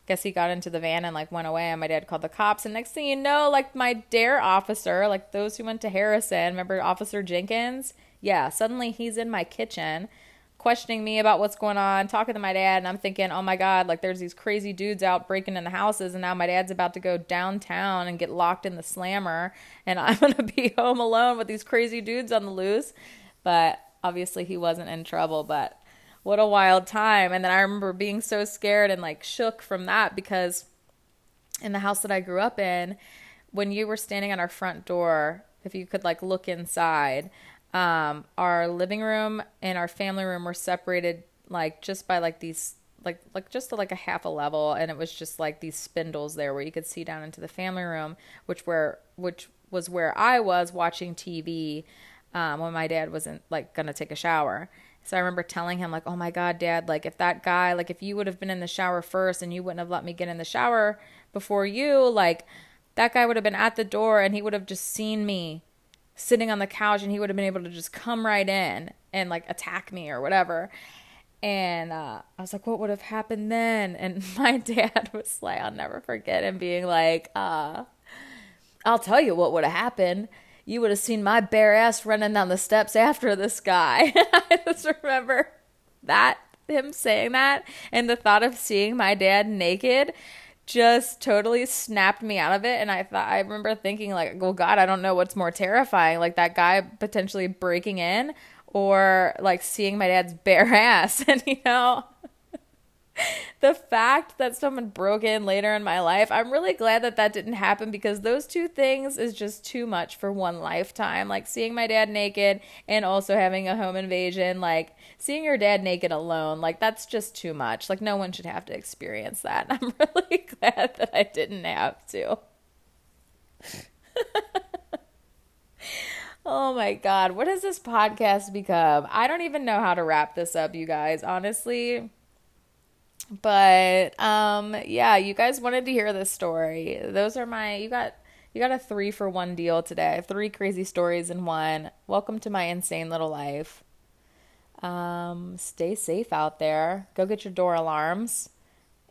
guess he got into the van and like went away and my dad called the cops. And next thing you know like my dare officer like those who went to harrison remember officer jenkins? Yeah suddenly he's in my kitchen questioning me about what's going on talking to my dad and i'm thinking oh my god like there's these crazy dudes out breaking in the houses and now my dad's about to go downtown and get locked in the slammer and i'm *laughs* going to be home alone with these crazy dudes on the loose. But obviously he wasn't in trouble but what a wild time. And then I remember being so scared and like shook from that because in the house that I grew up in, when you were standing at our front door, if you could like look inside, um, our living room and our family room were separated like just by like these like like just like a half a level and it was just like these spindles there where you could see down into the family room which were which was where I was watching TV um, when my dad wasn't like gonna take a shower so I remember telling him, like, oh my God, dad, like, if that guy, like, if you would have been in the shower first and you wouldn't have let me get in the shower before you, like, that guy would have been at the door and he would have just seen me sitting on the couch and he would have been able to just come right in and, like, attack me or whatever. And uh, I was like, what would have happened then? And *laughs* my dad was like, I'll never forget him being like, uh, I'll tell you what would have happened. You would have seen my bare ass running down the steps after this guy. *laughs* I just remember that, him saying that, and the thought of seeing my dad naked just totally snapped me out of it and i thought i remember thinking like well god i don't know what's more terrifying like that guy potentially breaking in or like seeing my dad's bare *laughs* ass and you know *laughs* the fact that someone broke in later in my life, I'm really glad that that didn't happen because those two things is just too much for one lifetime. Like seeing my dad naked and also having a home invasion, like seeing your dad naked alone, like that's just too much. Like no one should have to experience that. *laughs* I'm really *laughs* glad that I didn't have to. Oh my God. What has this podcast become? I don't even know how to wrap this up, you guys. Honestly, but um yeah, you guys wanted to hear this story. Those are my you got you got a 3 for 1 deal today. Three crazy stories in one. Welcome to my insane little life. Um stay safe out there. Go get your door alarms.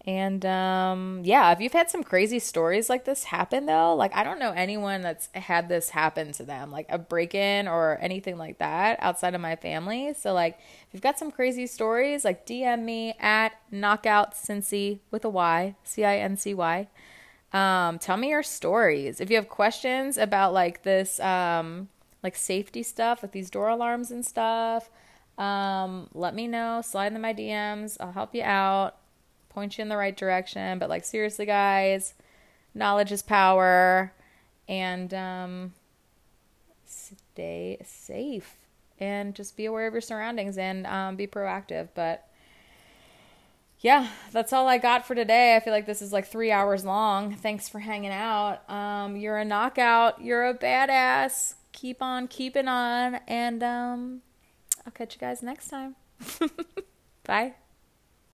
And um, yeah, if you've had some crazy stories like this happen though, like I don't know anyone that's had this happen to them, like a break in or anything like that outside of my family. So like if you've got some crazy stories, like DM me at knockout cincy with a Y, C I N C Y. Um, tell me your stories. If you have questions about like this um like safety stuff, like these door alarms and stuff, um, let me know. Slide in my DMs. I'll help you out point you in the right direction. But like seriously, guys, knowledge is power, and um, stay safe and just be aware of your surroundings and um, be proactive. But yeah, that's all I got for today. I feel like this is like three hours long. Thanks for hanging out. Um, you're a knockout. You're a badass. Keep on keeping on. And um, I'll catch you guys next time. *laughs* Bye.